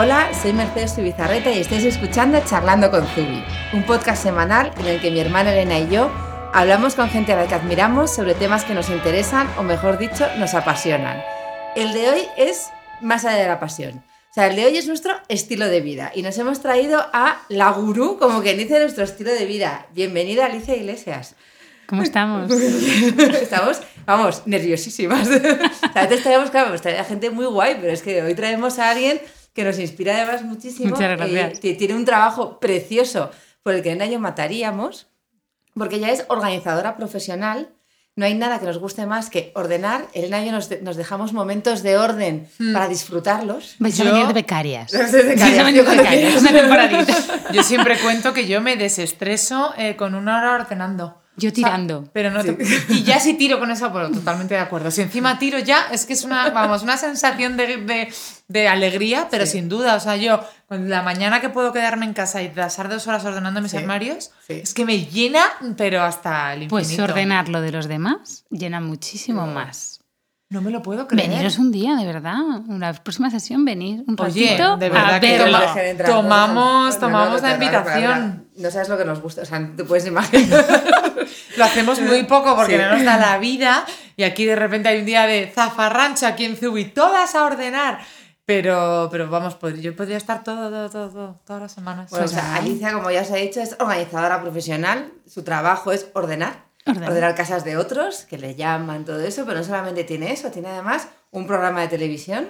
Hola, soy Mercedes Subizarreta y estáis escuchando Charlando con Zubi, un podcast semanal en el que mi hermana Elena y yo hablamos con gente a la que admiramos sobre temas que nos interesan o mejor dicho, nos apasionan. El de hoy es más allá de la pasión. O sea, el de hoy es nuestro estilo de vida y nos hemos traído a la gurú, como quien dice nuestro estilo de vida. Bienvenida Alicia Iglesias. ¿Cómo estamos? estamos, vamos, nerviosísimas. a veces traemos, claro, pues trae a gente muy guay, pero es que hoy traemos a alguien que nos inspira además muchísimo. Muchas gracias. Y tiene un trabajo precioso por el que en año mataríamos, porque ella es organizadora profesional. No hay nada que nos guste más que ordenar. El año nos, nos dejamos momentos de orden para disfrutarlos. Vais a Yo- venir de becarias. Vais de becarias. De una temporadita. Yo siempre cuento que yo me desestreso eh, con una hora ordenando. Yo tirando. Pero no te- Y ya si tiro con eso, pues totalmente de acuerdo. Si encima tiro ya, es que es una, vamos, una sensación de, de- de alegría, pero sin duda. O sea, yo, con la mañana que puedo quedarme en casa y pasar dos horas ordenando mis Sí, armarios, es que me llena, pero hasta el infinito. Pues ordenar lo de los demás llena muchísimo más. No me lo puedo creer. Veniros un día, de verdad. Una próxima sesión, venir un Oye, ratito de a verdad que verlo. toma- tomamos- tomamos la no, no, no, invitación. No, no sabes lo que nos gusta, o sea, te puedes imaginar. Lo hacemos muy poco porque Sí. no nos da la vida y aquí de repente hay un día de zafarrancho aquí en Zubi, todas a ordenar. Pero, pero vamos, yo podría estar todo, todo, todo, todo, todas las semanas. Bueno, o Pues sea. Alicia, como ya os he dicho, es organizadora profesional. Su trabajo es ordenar. Ordenar. Ordenar casas de otros, que le llaman todo eso, pero no solamente tiene eso, tiene además un programa de televisión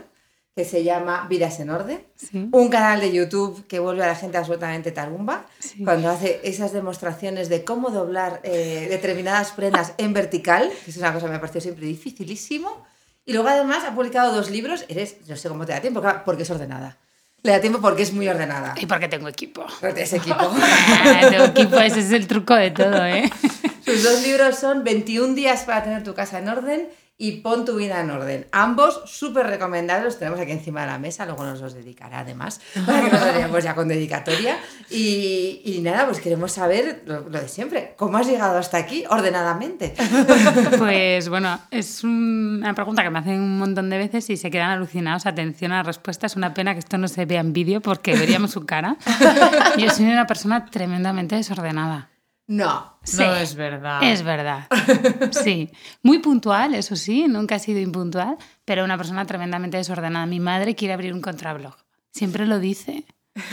que se llama Vidas en Orden, Sí. un canal de YouTube que vuelve a la gente absolutamente tarumba, Sí. cuando hace esas demostraciones de cómo doblar eh, determinadas prendas en vertical, que es una cosa que me ha parecido siempre dificilísimo. Y luego además ha publicado dos libros, eres, no sé cómo te da tiempo, porque es ordenada. Le da tiempo porque es muy ordenada. Y porque tengo equipo. No tienes equipo. Ah, tengo equipo, ese es el truco de todo, ¿eh? Sus dos libros son 21 días para tener tu casa en orden y Pon tu vida en orden. Ambos súper recomendables, los tenemos aquí encima de la mesa, luego nos los dedicará además, para que nos lo veamos ya con dedicatoria. Y, y nada, pues queremos saber lo, lo de siempre, ¿cómo has llegado hasta aquí ordenadamente? Pues bueno, es un- una pregunta que me hacen un montón de veces y se quedan alucinados. Atención a la respuesta. Es una pena que esto no se vea en vídeo porque veríamos su cara. Yo soy una persona tremendamente desordenada. No. Sí, No es verdad. Es verdad. Sí. Muy puntual, eso sí, nunca he sido impuntual, pero una persona tremendamente desordenada. Mi madre quiere abrir un contrablog. Siempre lo dice.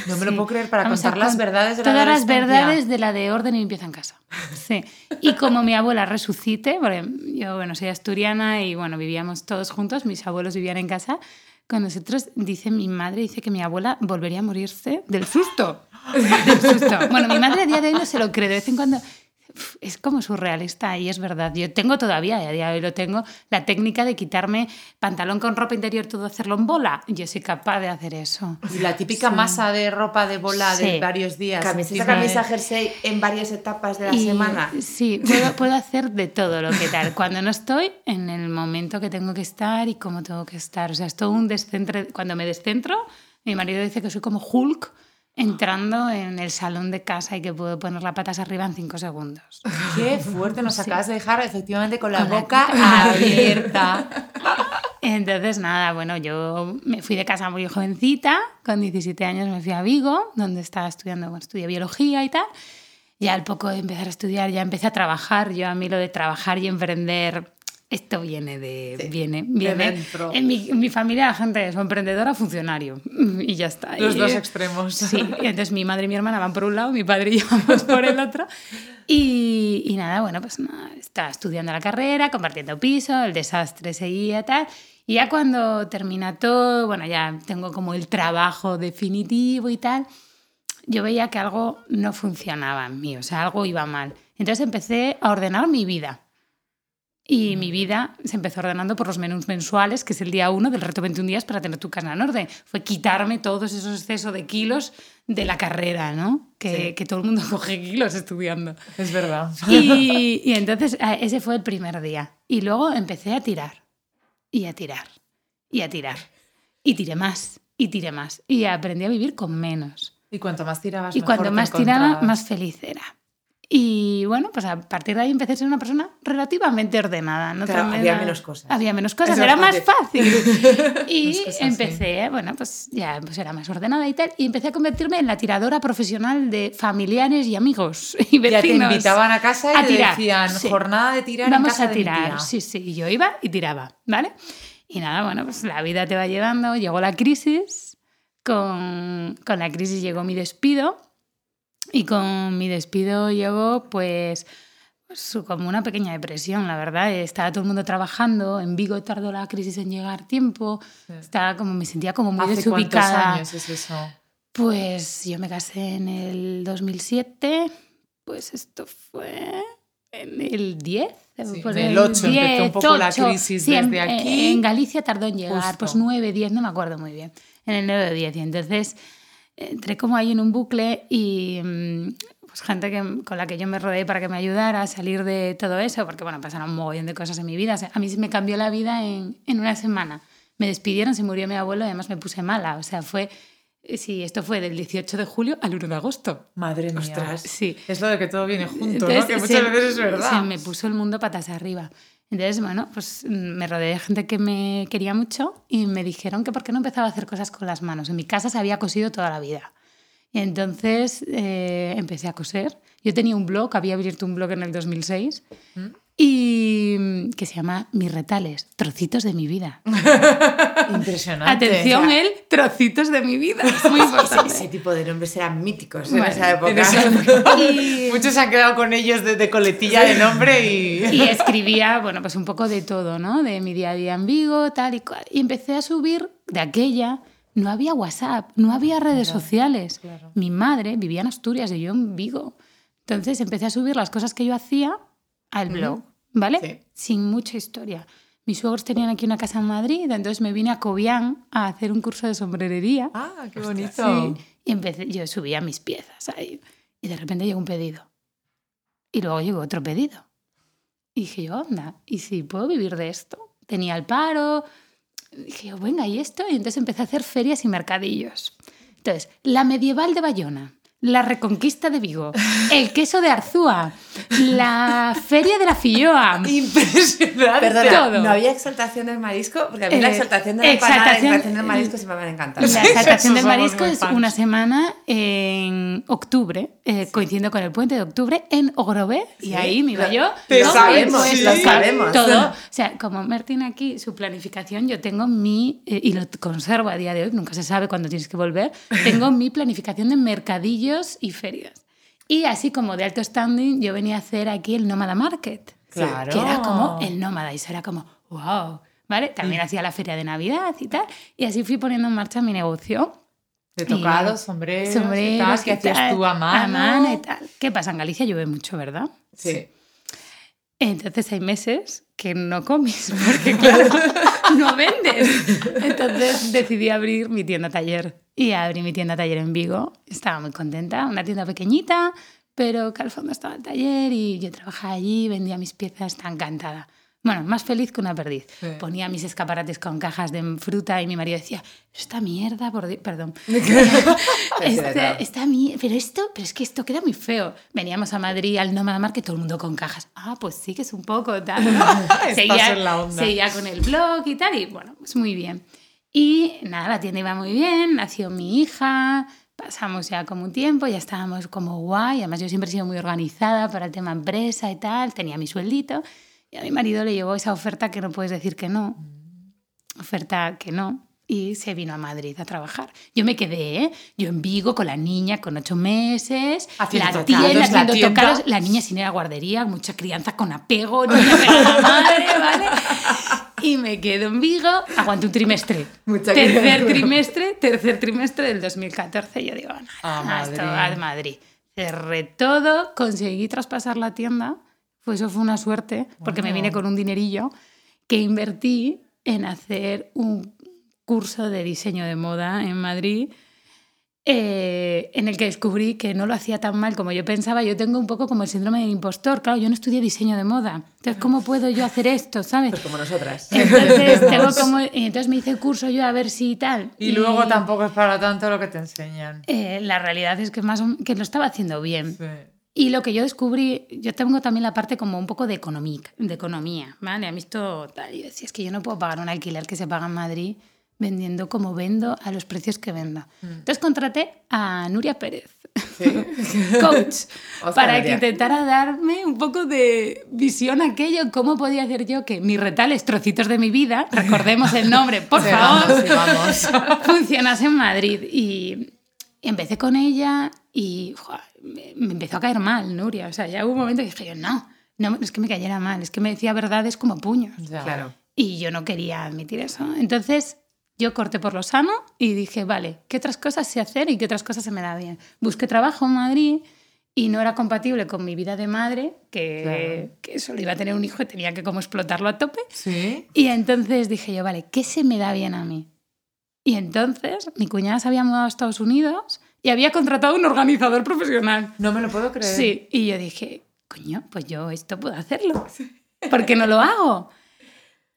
No me lo puedo creer para Vamos contar las verdades de la Todas las verdades de la de orden y limpieza en casa. Sí. Y como mi abuela resucite, porque yo, bueno, soy asturiana y, bueno, vivíamos todos juntos, mis abuelos vivían en casa, con nosotros, dice mi madre, dice que mi abuela volvería a morirse del susto. Del susto. Bueno, mi madre a día de hoy no se lo cree, de vez en cuando... Es como surrealista y es verdad. Yo tengo todavía, a día de hoy lo tengo, la técnica de quitarme pantalón con ropa interior, todo hacerlo en bola. Yo soy capaz de hacer eso. Y la típica masa de ropa de bola de varios días. Camiseta, camisa, jersey en varias etapas de la Y, semana. Sí, puedo, puedo hacer de todo lo que tal. Cuando no estoy, en el momento que tengo que estar y cómo tengo que estar. O sea, es todo un descentre. Cuando me descentro, mi marido dice que soy como Hulk entrando en el salón de casa y que puedo poner las patas arriba en cinco segundos. Qué fuerte nos Sí. acabas de dejar efectivamente con la Con la boca boca abierta. Entonces, nada, bueno, yo me fui de casa muy jovencita, con 17 años me fui a Vigo, donde estaba estudiando, bueno, estudié biología y tal. Ya al poco de empezar a estudiar, ya empecé a trabajar. Yo a mí lo de trabajar y emprender, esto viene de... Sí, viene, viene. En mi, en mi familia la gente es o emprendedora o funcionario. Y ya está. Los Y- dos extremos. Sí, y entonces mi madre y mi hermana van por un lado, mi padre y yo vamos por el otro. Y, y nada, bueno, pues nada, estaba estudiando la carrera, compartiendo piso, el desastre seguía tal. Y ya cuando termina todo, bueno, ya tengo como el trabajo definitivo y tal, yo veía que algo no funcionaba en mí, o sea, algo iba mal. Entonces empecé a ordenar mi vida. Y mi vida se empezó ordenando por los menús mensuales, que es el día uno del reto 21 días para tener tu casa en orden. Fue quitarme todos esos excesos de kilos de la carrera, ¿no? Que, Sí. que todo el mundo coge kilos estudiando. Es verdad. Y, y entonces eh, ese fue el primer día. Y luego empecé a tirar, y a tirar, y a tirar. Y tiré más, y tiré más. Y aprendí a vivir con menos. Y cuanto más tirabas, Y mejor cuanto más tiraba, más feliz era. Y bueno, pues a partir de ahí empecé a ser una persona relativamente ordenada. No Claro, había era- menos cosas. Había menos cosas, Eso era más fácil. y cosas, sí. empecé, bueno, pues ya pues era más ordenada y tal. Y empecé a convertirme en la tiradora profesional de familiares y amigos y Ya te vecinos. invitaban a casa y a te tirar, decían sí. jornada de tirar en Vamos casa a de mi tirar, tía". sí, sí. Y yo iba y tiraba, ¿vale? Y nada, bueno, pues la vida te va llevando. Llegó la crisis, con, con la crisis llegó mi despido y con mi despido llegó pues, pues como una pequeña depresión, la verdad. Estaba todo el mundo trabajando, en Vigo tardó la crisis en llegar tiempo, estaba como, me sentía como muy ¿Hace cuántos desubicada. años es eso? Pues yo me casé en el 2007, pues esto fue en el 10. Sí, pues en el 8 empezó un poco la 8, crisis sí, en- desde aquí. En Galicia tardó en llegar, Justo. pues 9, 10, no me acuerdo muy bien. En el 9 o 10. Y entonces entré como ahí en un bucle y mm, pues gente que, con la que yo me rodeé para que me ayudara a salir de todo eso, porque bueno, pasaron un mogollón de cosas en mi vida. O sea, a mí se me cambió la vida en, en una semana. Me despidieron, se murió mi abuelo y además me puse mala. O sea, fue... Sí, esto fue del 18 de julio al 1 de agosto. Madre mía. Ostras. Sí. Es lo de que todo viene junto, Entonces, ¿no? Que muchas se- veces es verdad. Se me puso el mundo patas arriba. Entonces, bueno, pues mm, me rodeé de gente que me quería mucho y me dijeron que por qué no empezaba a hacer cosas con las manos. En mi casa se había cosido toda la vida. Y entonces eh, empecé a coser. Yo tenía un blog, había abierto un blog en el 2006 ¿Mm? y que se llama Mis retales, trocitos de mi vida. Impresionante. Atención, el trocitos de mi vida. Es muy importante. Ese tipo de nombres eran míticos en esa época. En esa época. Y- Muchos se han quedado con ellos de, de coletilla de nombre y... Y escribía, bueno, pues un poco de todo, ¿no? De mi día a día en Vigo, tal y cual. Y empecé a subir de aquella. No había WhatsApp, no había redes sociales. claro. Mi madre vivía en Asturias y yo en Vigo. Entonces empecé a subir las cosas que yo hacía al blog, ¿vale? Sí. Sin mucha historia. Mis suegros tenían aquí una casa en Madrid, entonces me vine a Cobián a hacer un curso de sombrerería. Ah, qué bonito. Sí. Y empecé, yo subía mis piezas ahí. Y de repente llegó un pedido. Y luego llegó otro pedido. Y dije yo, onda, ¿y si puedo vivir de esto? Tenía el paro. Dije yo, venga, ¿y esto? Y entonces empecé a hacer ferias y mercadillos. Entonces, la medieval de Bayona, la reconquista de Vigo, el queso de Arzúa, la feria de la Filloa. Impresionante. Perdona, Todo. ¿no había exaltación del marisco? Porque a mí la Eh, exaltación de la empanada exaltación- del marisco siempre me han encantado. La exaltación del marisco es una semana en octubre, eh, coincidiendo con el puente de octubre, en Ogrové. Y ahí me iba yo. Te sabemos, sí. puesto, lo sabemos. Todo. O sea, como Martín aquí, su planificación, yo tengo mi, eh, y lo conservo a día de hoy, nunca se sabe cuándo tienes que volver, tengo mi planificación de mercadillos y ferias. Y así como de alto standing, yo venía a hacer aquí el Nómada Market. Claro. Que era como el nómada y eso era como, wow. ¿Vale? También hacía la feria de Navidad y tal. Y así fui poniendo en marcha mi negocio. De tocados, sombreros, Sombreros, y tal, que hacías tal, tú a mano. A mano y tal. ¿Qué pasa? En Galicia llueve mucho, ¿verdad? Sí. Entonces hay meses que no comes, porque claro, no vendes. Entonces decidí abrir mi tienda taller. Y abrí mi tienda taller en Vigo. Estaba muy contenta, una tienda pequeñita, pero que al fondo estaba el taller y yo trabajaba allí, vendía mis piezas, estaba encantada. Bueno, más feliz que una perdiz. Sí. Ponía mis escaparates con cajas de fruta y mi marido decía, esta mierda, por Dios, perdón. esta, esta mi- pero esto, pero es que esto queda muy feo. Veníamos a Madrid al Nómada Market, todo el mundo con cajas. Ah, pues sí que es un poco tal. onda. seguía con el blog y tal, y bueno, pues muy bien. Y nada, la tienda iba muy bien, nació mi hija, pasamos ya como un tiempo, ya estábamos como guay, además yo siempre he sido muy organizada para el tema empresa y tal, tenía mi sueldito, y a mi marido le llegó esa oferta que no puedes decir que no, oferta que no, y se vino a Madrid a trabajar. Yo me quedé, ¿eh? yo en Vigo con la niña con ocho meses, Haciendo la tocados, tienda, la haciendo tienda. tocados, la niña sin ir a guardería, mucha crianza con apego, niña la madre, ¿vale? Y me quedo en Vigo, aguanto un trimestre. Mucha tercer trimestre, tercer trimestre del 2014. Yo digo, nada, esto Madrid. va a Madrid. Cerré todo, conseguí traspasar la tienda. Pues eso fue una suerte, porque me vine con un dinerillo que invertí en hacer un curso de diseño de moda en Madrid, eh, en el que descubrí que no lo hacía tan mal como yo pensaba. Yo tengo un poco como el síndrome del impostor. Claro, yo no estudié diseño de moda. Entonces, ¿cómo puedo yo hacer esto? ¿Sabes? Pues como nosotras. Entonces, tengo como, y entonces me hice el curso yo a ver si tal. Y luego tampoco es para tanto lo que te enseñan. eh, la realidad es que, más que lo estaba haciendo bien. Sí. Y lo que yo descubrí, yo tengo también la parte como un poco de, economía, de economía, ¿vale? A mí esto, decía, es que yo no puedo pagar un alquiler que se paga en Madrid vendiendo como vendo a los precios que vendo. Mm. Entonces contraté a Nuria Pérez, coach, Ostras, para que intentara darme un poco de visión a aquello, cómo podía hacer yo que mis retales, trocitos de mi vida, recordemos el nombre, por Sí, favor, vamos, sí, vamos. funcionase en Madrid. Y empecé con ella y me, empezó a caer mal, Nuria. O sea, ya hubo un momento que dije yo, no, no es que me cayera mal, es que me decía verdades como puños. Ya. Claro. Y yo no quería admitir eso. Entonces yo corté por lo sano y dije, vale, ¿qué otras cosas sé hacer y qué otras cosas se me da bien? Busqué trabajo en Madrid y no era compatible con mi vida de madre, que, que solo iba a tener un hijo y tenía que como explotarlo a tope. Sí. Y entonces dije yo, vale, ¿qué se me da bien a mí? Y entonces mi cuñada se había mudado a Estados Unidos y había contratado un organizador profesional. No me lo puedo creer. Sí, y yo dije, coño, pues yo esto puedo hacerlo. ¿Por qué no lo hago?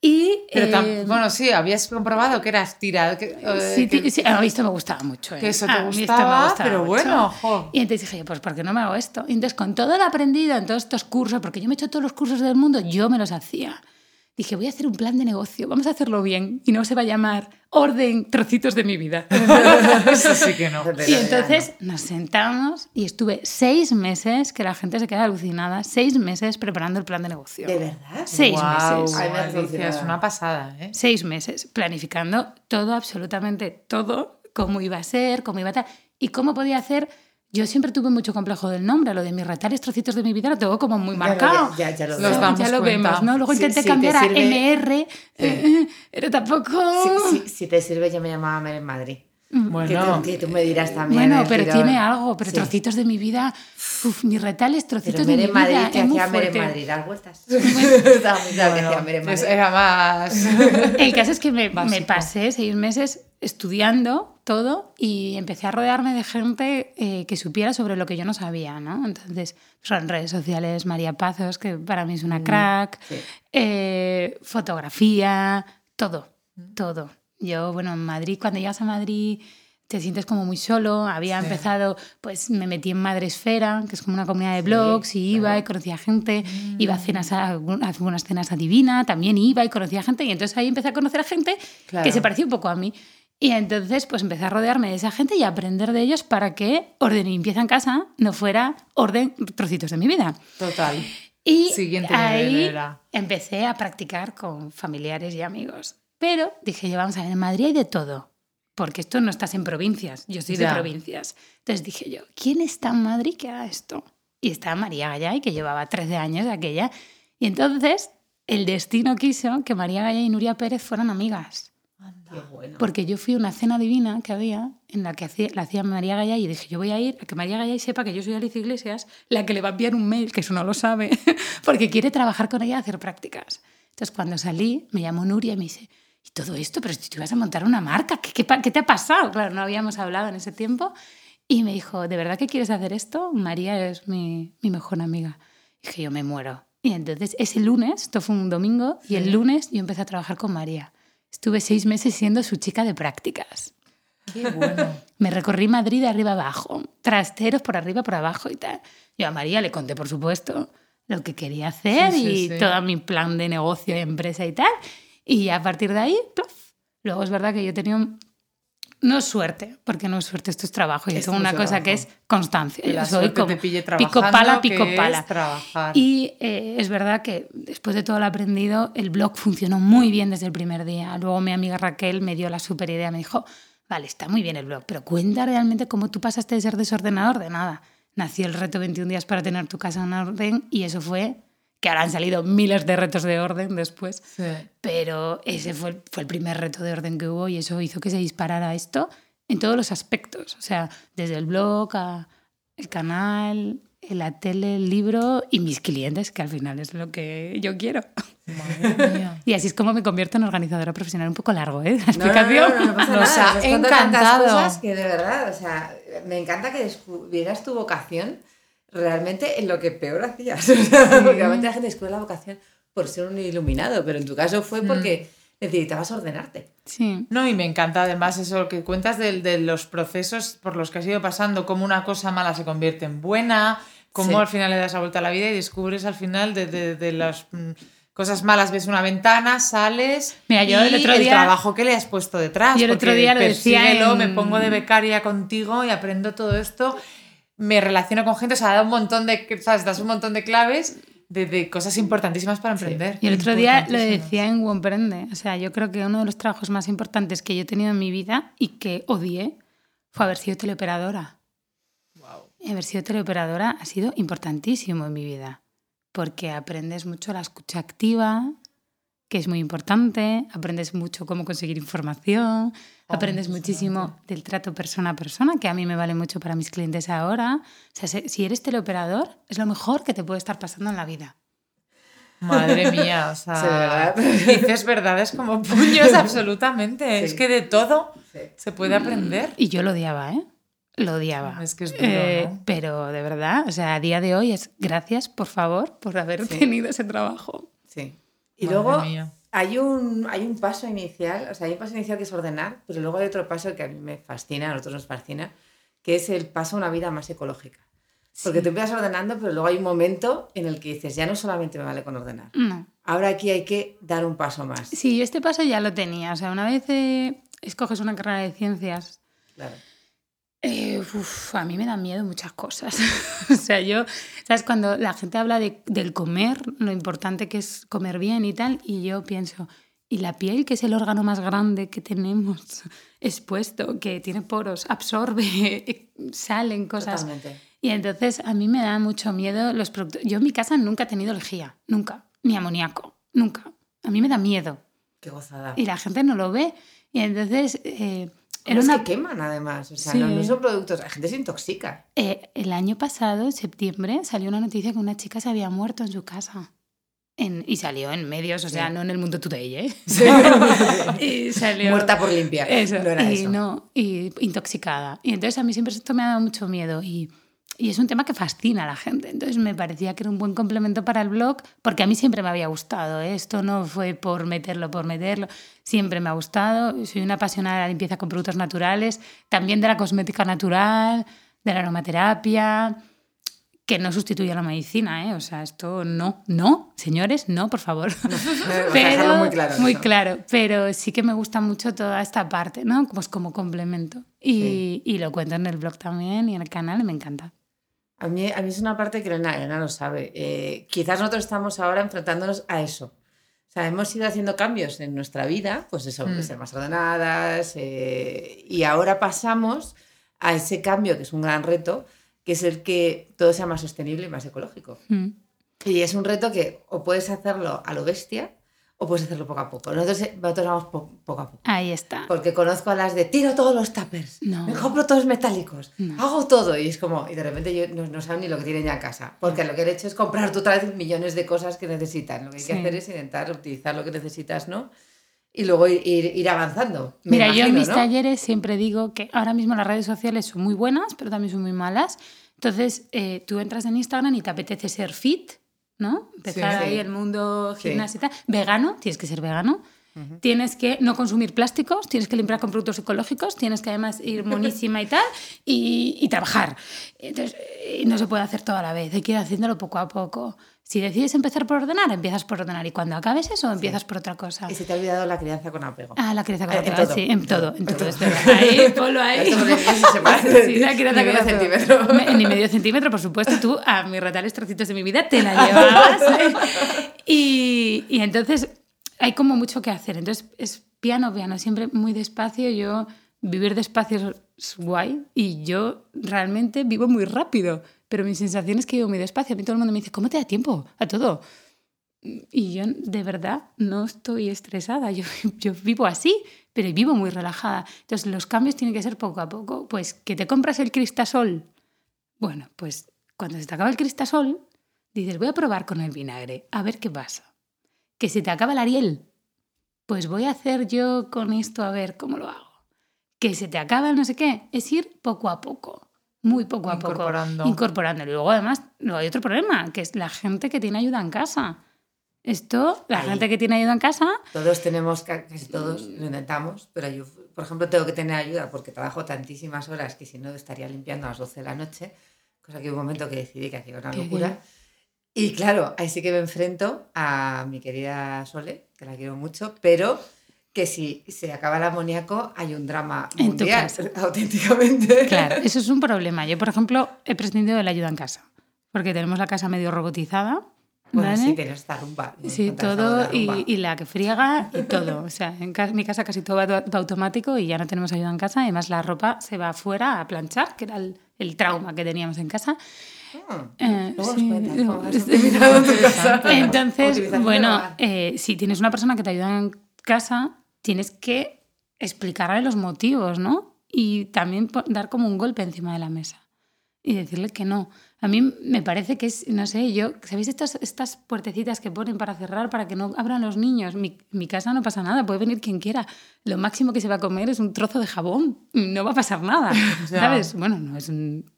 Y, Pero eh, bueno, sí, habías comprobado que eras tirado. Que, eh, sí, que- sí, a mí esto me gustaba mucho. ¿eh? que eso te A mí esto me gustaba, gustaba pero mucho. bueno, jo. Y entonces dije, pues ¿por qué no me hago esto? Y entonces con todo lo aprendido en todos estos cursos, porque yo me he hecho todos los cursos del mundo, yo me los hacía. Dije, voy a hacer un plan de negocio, vamos a hacerlo bien y no se va a llamar orden trocitos de mi vida. Eso sí que no. Y entonces nos sentamos y estuve seis meses, que la gente se queda alucinada, seis meses preparando el plan de negocio. ¿De verdad? Seis meses. Ay, me hace Alicia, es una pasada, ¿eh? Seis meses planificando todo, absolutamente todo, cómo iba a ser, cómo iba a tal y cómo podía hacer. Yo siempre tuve mucho complejo del nombre, lo de mis retales trocitos de mi vida lo tengo como muy marcado. Ya, ya, ya lo damos ya lo vemos, ¿no? Luego Sí, intenté sí, te cambiar a. MR, eh, pero tampoco... Si, te sirve, yo me llamaba Mer en Madrid. Bueno, Que, tú, que tú me dirás también. Bueno, el pero tiene algo, pero Sí. trocitos de mi vida, uf, mis retales, Pero trocitos de Mer mi Madrid, vida, que es muy hacía Mer en fuerte. Madrid, das vueltas. Mer en pues Madrid. era más. El caso es que me, me pasé seis meses estudiando todo y empecé a rodearme de gente eh, que supiera sobre lo que yo no sabía, ¿no? Entonces, en redes sociales, María Pazos, que para mí es una crack, sí. eh, fotografía, todo, todo. Yo, bueno, en Madrid, cuando llegas a Madrid te sientes como muy solo. Había Sí. empezado, pues me metí en Madresfera, que es como una comunidad de blogs, y iba y conocía gente. Iba a cenas, a, algunas cenas a Divina, también iba y conocía gente. Y entonces ahí empecé a conocer a gente Claro. que se parecía un poco a mí. Y entonces pues empecé a rodearme de esa gente y a aprender de ellos para que orden y limpieza en casa no fuera orden trocitos de mi vida. Total. Y Siguiente ahí era. empecé a practicar con familiares y amigos. Pero dije, yo, vamos a ver, en Madrid hay de todo. Porque esto no estás en provincias, yo soy Ya. de provincias. Entonces dije yo, ¿quién está en Madrid que haga esto? Y estaba María Gallay, que llevaba 13 años de aquella. Y entonces el destino quiso que María Gallay y Nuria Pérez fueran amigas. Qué bueno. Porque yo fui a una cena divina que había, en la que hacía, la hacía María Gallay, y dije, yo voy a ir a que María Gallay sepa que yo soy Alicia Iglesias, la que le va a enviar un mail, que eso no lo sabe, porque quiere trabajar con ella a hacer prácticas. Entonces, cuando salí, me llamó Nuria y me dice, ¿y todo esto? Pero si tú ibas a montar una marca, ¿qué, qué, te ha pasado? Claro, no habíamos hablado en ese tiempo. Y me dijo, ¿de verdad que quieres hacer esto? María es mi, mi mejor amiga. dije, yo me muero. Y entonces, ese lunes, esto fue un domingo, y el lunes yo empecé a trabajar con María. Estuve seis meses siendo su chica de prácticas. Qué bueno. Me recorrí Madrid de arriba abajo, trasteros por arriba, por abajo y tal. Yo a María le conté, por supuesto, lo que quería hacer Sí, sí, y sí. todo mi plan de negocio y empresa y tal. Y a partir de ahí, ¡pluf! luego es verdad que yo tenía un... No es suerte, porque no es suerte, esto es trabajo. Yo Es tengo una cosa que es constancia. Que Yo la soy como pico pala, pico es pala. trabajar. Y eh, es verdad que después de todo lo aprendido, el blog funcionó muy bien desde el primer día. Luego mi amiga Raquel me dio la super idea, me dijo, vale, está muy bien el blog, pero cuenta realmente cómo tú pasaste de ser desordenado a ordenada. Nació el reto 21 días para tener tu casa en orden y eso fue que ahora han salido miles de retos de orden después, Sí. pero ese fue, el- fue el primer reto de orden que hubo y eso hizo que se disparara esto en todos los aspectos, o sea, desde el blog a el canal, la tele, el libro y mis clientes, que al final es lo que yo quiero. Madre mía. Y así es como me convierto en organizadora profesional. Un poco largo, ¿eh? La No, no, no, explicación. no, pasa Nos nada, ha encantado. cosas que de verdad, o sea, me encanta que descubrieras tu vocación realmente en lo que peor hacías. O sea, Porque realmente la gente descubre la vocación por ser un iluminado, pero en tu caso fue porque necesitabas ordenarte. Sí. No, y me encanta además eso que cuentas de, de los procesos por los que has ido pasando, cómo una cosa mala se convierte en buena, cómo Sí. al final le das la vuelta a la vida y descubres al final de, de- de las mm, cosas malas, ves una ventana, sales Mira, yo el y otro día- trabajo que le has puesto detrás. Yo el otro día lo decía en- me pongo de becaria contigo y aprendo todo esto, me relaciono con gente, o sea, da un montón de, ¿sabes? Das un montón de claves de, de cosas importantísimas para emprender. Y el otro día lo decía en Womprende. O sea, yo creo que uno de los trabajos más importantes que yo he tenido en mi vida y que odié fue haber sido teleoperadora. Y haber sido teleoperadora ha sido importantísimo en mi vida. Porque aprendes mucho la escucha activa, que es muy importante. Aprendes mucho cómo conseguir información. Aprendes muchísimo del trato persona a persona, que a mí me vale mucho para mis clientes ahora. O sea, si- eres teleoperador, es lo mejor que te puede estar pasando en la vida. Madre mía, o sea, Sí, ¿verdad? dices verdades como puños absolutamente. Sí. Es que de todo Sí. se puede aprender. Y yo lo odiaba, ¿eh? Lo odiaba. Es que es duro, Eh, ¿no? Pero de verdad, o sea, a día de hoy es gracias, por favor, por haber Sí. tenido ese trabajo. Sí. Y Madre luego mía. Hay un, hay un paso inicial, o sea, hay un paso inicial que es ordenar, pero luego hay otro paso que a mí me fascina, a nosotros nos fascina, que es el paso a una vida más ecológica. Porque tú empiezas ordenando, pero luego hay un momento en el que dices, ya no solamente me vale con ordenar. No. Ahora aquí hay que dar un paso más. Sí, yo este paso ya lo tenía. O sea, una vez eh, escoges una carrera de ciencias, Claro. Eh, uf, a mí me da miedo muchas cosas. o sea, yo, ¿sabes? Cuando la gente habla de- del comer, lo importante que es comer bien y tal, y yo pienso, ¿y la piel, que es el órgano más grande que tenemos expuesto, que tiene poros, absorbe, salen cosas? Totalmente. Y entonces a mí me da mucho miedo los productos. Yo en mi casa nunca he tenido lejía, nunca, ni amoníaco, nunca. A mí me da miedo Qué gozada. y la gente no lo ve. Y entonces eh, era una... que queman además, o sea, Sí. no, no son productos, la gente se intoxica. Eh, el año pasado, en septiembre, salió una noticia que una chica se había muerto en su casa. En- y salió en medios, o sea, Sí. no en el mundo today, ¿eh? Sí. y salió... Muerta por limpiar. Eso, no era y eso. no, y intoxicada. Y entonces a mí siempre esto me ha dado mucho miedo y, y es un tema que fascina a la gente. Entonces me parecía que era un buen complemento para el blog porque a mí siempre me había gustado. ¿eh? Esto no fue por meterlo, por meterlo. Siempre me ha gustado. Soy una apasionada de la limpieza con productos naturales, también de la cosmética natural, de la aromaterapia que no sustituye a la medicina, ¿eh? O sea, esto no, no, señores, no, por favor. A dejarlo muy claro. Muy eso. claro, pero sí que me gusta mucho toda esta parte, ¿no? Pues como complemento. Y, y lo cuento en el blog también y en el canal y me encanta. A mí, a mí es una parte que Elena, Elena lo sabe. Eh, quizás nosotros estamos ahora enfrentándonos a eso. O sea, hemos ido haciendo cambios en nuestra vida, pues eso, Mm. de ser más ordenadas, eh, y ahora pasamos a ese cambio, que es un gran reto, que es el que todo sea más sostenible y más ecológico. Mm. Y es un reto que o puedes hacerlo a lo bestia o puedes hacerlo poco a poco. Nosotros, eh, nosotros vamos po- poco a poco. Ahí está. Porque conozco a las de tiro todos los tuppers, No. me compro todos metálicos, No. hago todo. Y es como, y de repente yo, no, no saben ni lo que tienen ya en casa. Porque lo que han hecho es comprar tú vez millones de cosas que necesitan. Lo que hay Sí. que hacer es intentar utilizar lo que necesitas, ¿no? Y luego ir, ir, avanzando. Me Mira, yo en imagino, mis ¿no? talleres siempre digo que ahora mismo las redes sociales son muy buenas, pero también son muy malas. Entonces, eh, tú entras en Instagram y te apetece ser fit, ¿no? Empezar Sí. ahí el mundo gimnasia y tal. Vegano, tienes que ser vegano. Tienes que no consumir plásticos, tienes que limpiar con productos ecológicos, tienes que además ir monísima y tal, y, y trabajar. Entonces, eh, no se puede hacer todo a la vez, hay que ir haciéndolo poco a poco. Si decides empezar por ordenar, empiezas por ordenar, y cuando acabes eso, empiezas por otra cosa. Y se te ha olvidado la crianza con apego. Ah, la crianza con Eh, en apego, todo. sí, en todo, en En todo. todo. es verdad. Ahí, ponlo ahí. Sí, la crianza Ni medio con apego. centímetro. Me- Ni medio centímetro, por supuesto. Tú a mis retales trocitos de mi vida te la llevabas. ¿eh? Y, y entonces hay como mucho que hacer. Entonces es piano, piano, siempre muy despacio. Yo vivir despacio es guay y yo realmente vivo muy rápido. Pero mi sensación es que vivo muy despacio. A mí todo el mundo me dice, ¿cómo te da tiempo a todo? Y yo de verdad no estoy estresada, yo, yo vivo así, pero vivo muy relajada. Entonces los cambios tienen que ser poco a poco. Pues que te compras el cristasol. Bueno, pues cuando se te acaba el cristasol, dices, voy a probar con el vinagre, a ver qué pasa. Que se te acaba el Ariel, pues voy a hacer yo con esto a ver cómo lo hago. Que se te acaba el no sé qué, es ir poco a poco, muy poco a Incorporando. poco. Incorporando. Y luego además luego hay otro problema, que es la gente que tiene ayuda en casa. Esto, la Ahí. gente que tiene ayuda en casa, Todos tenemos, ca- casi todos lo intentamos, pero yo, por ejemplo, tengo que tener ayuda porque trabajo tantísimas horas que si no estaría limpiando a las 12 de la noche. cosa que hubo un momento que decidí que hacía una Qué locura. Y claro, ahí sí que me enfrento a mi querida Sole, que la quiero mucho, pero que si se acaba el amoníaco hay un drama mundial, auténticamente. Claro, eso es un problema. Yo, por ejemplo, he prescindido de la ayuda en casa, porque tenemos la casa medio robotizada. Bueno, ¿vale? sí, tienes esta rumba. Sí, todo de y, rumba. y la que friega y todo. O sea, en ca- mi casa casi todo va va automático y ya no tenemos ayuda en casa. Además, la ropa se va afuera a planchar, que era el, el trauma que teníamos en casa. Ah, Eh, sí. Entonces, bueno, eh, si tienes una persona que te ayuda en casa, tienes que explicarle los motivos, ¿no? Y también dar como un golpe encima de la mesa y decirle que no. A mí me parece que es, no sé, yo, ¿sabéis estas, estas puertecitas que ponen para cerrar para que no abran los niños? Mi, mi casa no pasa nada, puede venir quien quiera. Lo máximo que se va a comer es un trozo de jabón, no va a pasar nada. ¿sabes? Bueno, no es un...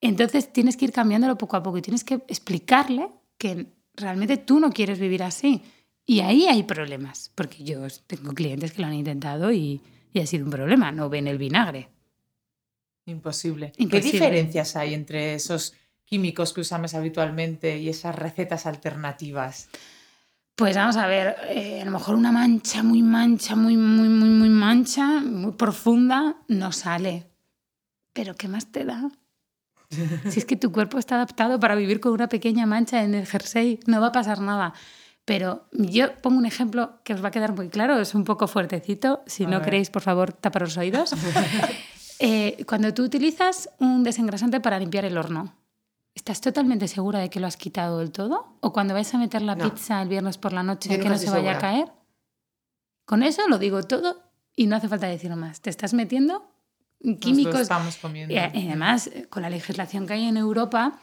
Entonces tienes que ir cambiándolo poco a poco y tienes que explicarle que realmente tú no quieres vivir así. Y ahí hay problemas, porque yo tengo clientes que lo han intentado y, y ha sido un problema, no ven el vinagre. Imposible. Imposible. ¿Qué diferencias hay entre esos químicos que usamos habitualmente y esas recetas alternativas? Pues vamos a ver, eh, a lo mejor una mancha muy mancha, muy, muy, muy, muy mancha, muy profunda, no sale. Pero ¿qué más te da? Si es que tu cuerpo está adaptado para vivir con una pequeña mancha en el jersey, no va a pasar nada. Pero yo pongo un ejemplo que os va a quedar muy claro, es un poco fuertecito. Si A no ver. queréis, por favor, tapar los oídos. Eh, cuando tú utilizas un desengrasante para limpiar el horno, ¿estás totalmente segura de que lo has quitado del todo? ¿O cuando vais a meter la No. pizza el viernes por la noche que no se vaya a caer? Con eso lo digo todo y no hace falta decirlo más. Te estás metiendo Nos químicos estamos comiendo. y y además, eh, con la legislación que hay en Europa,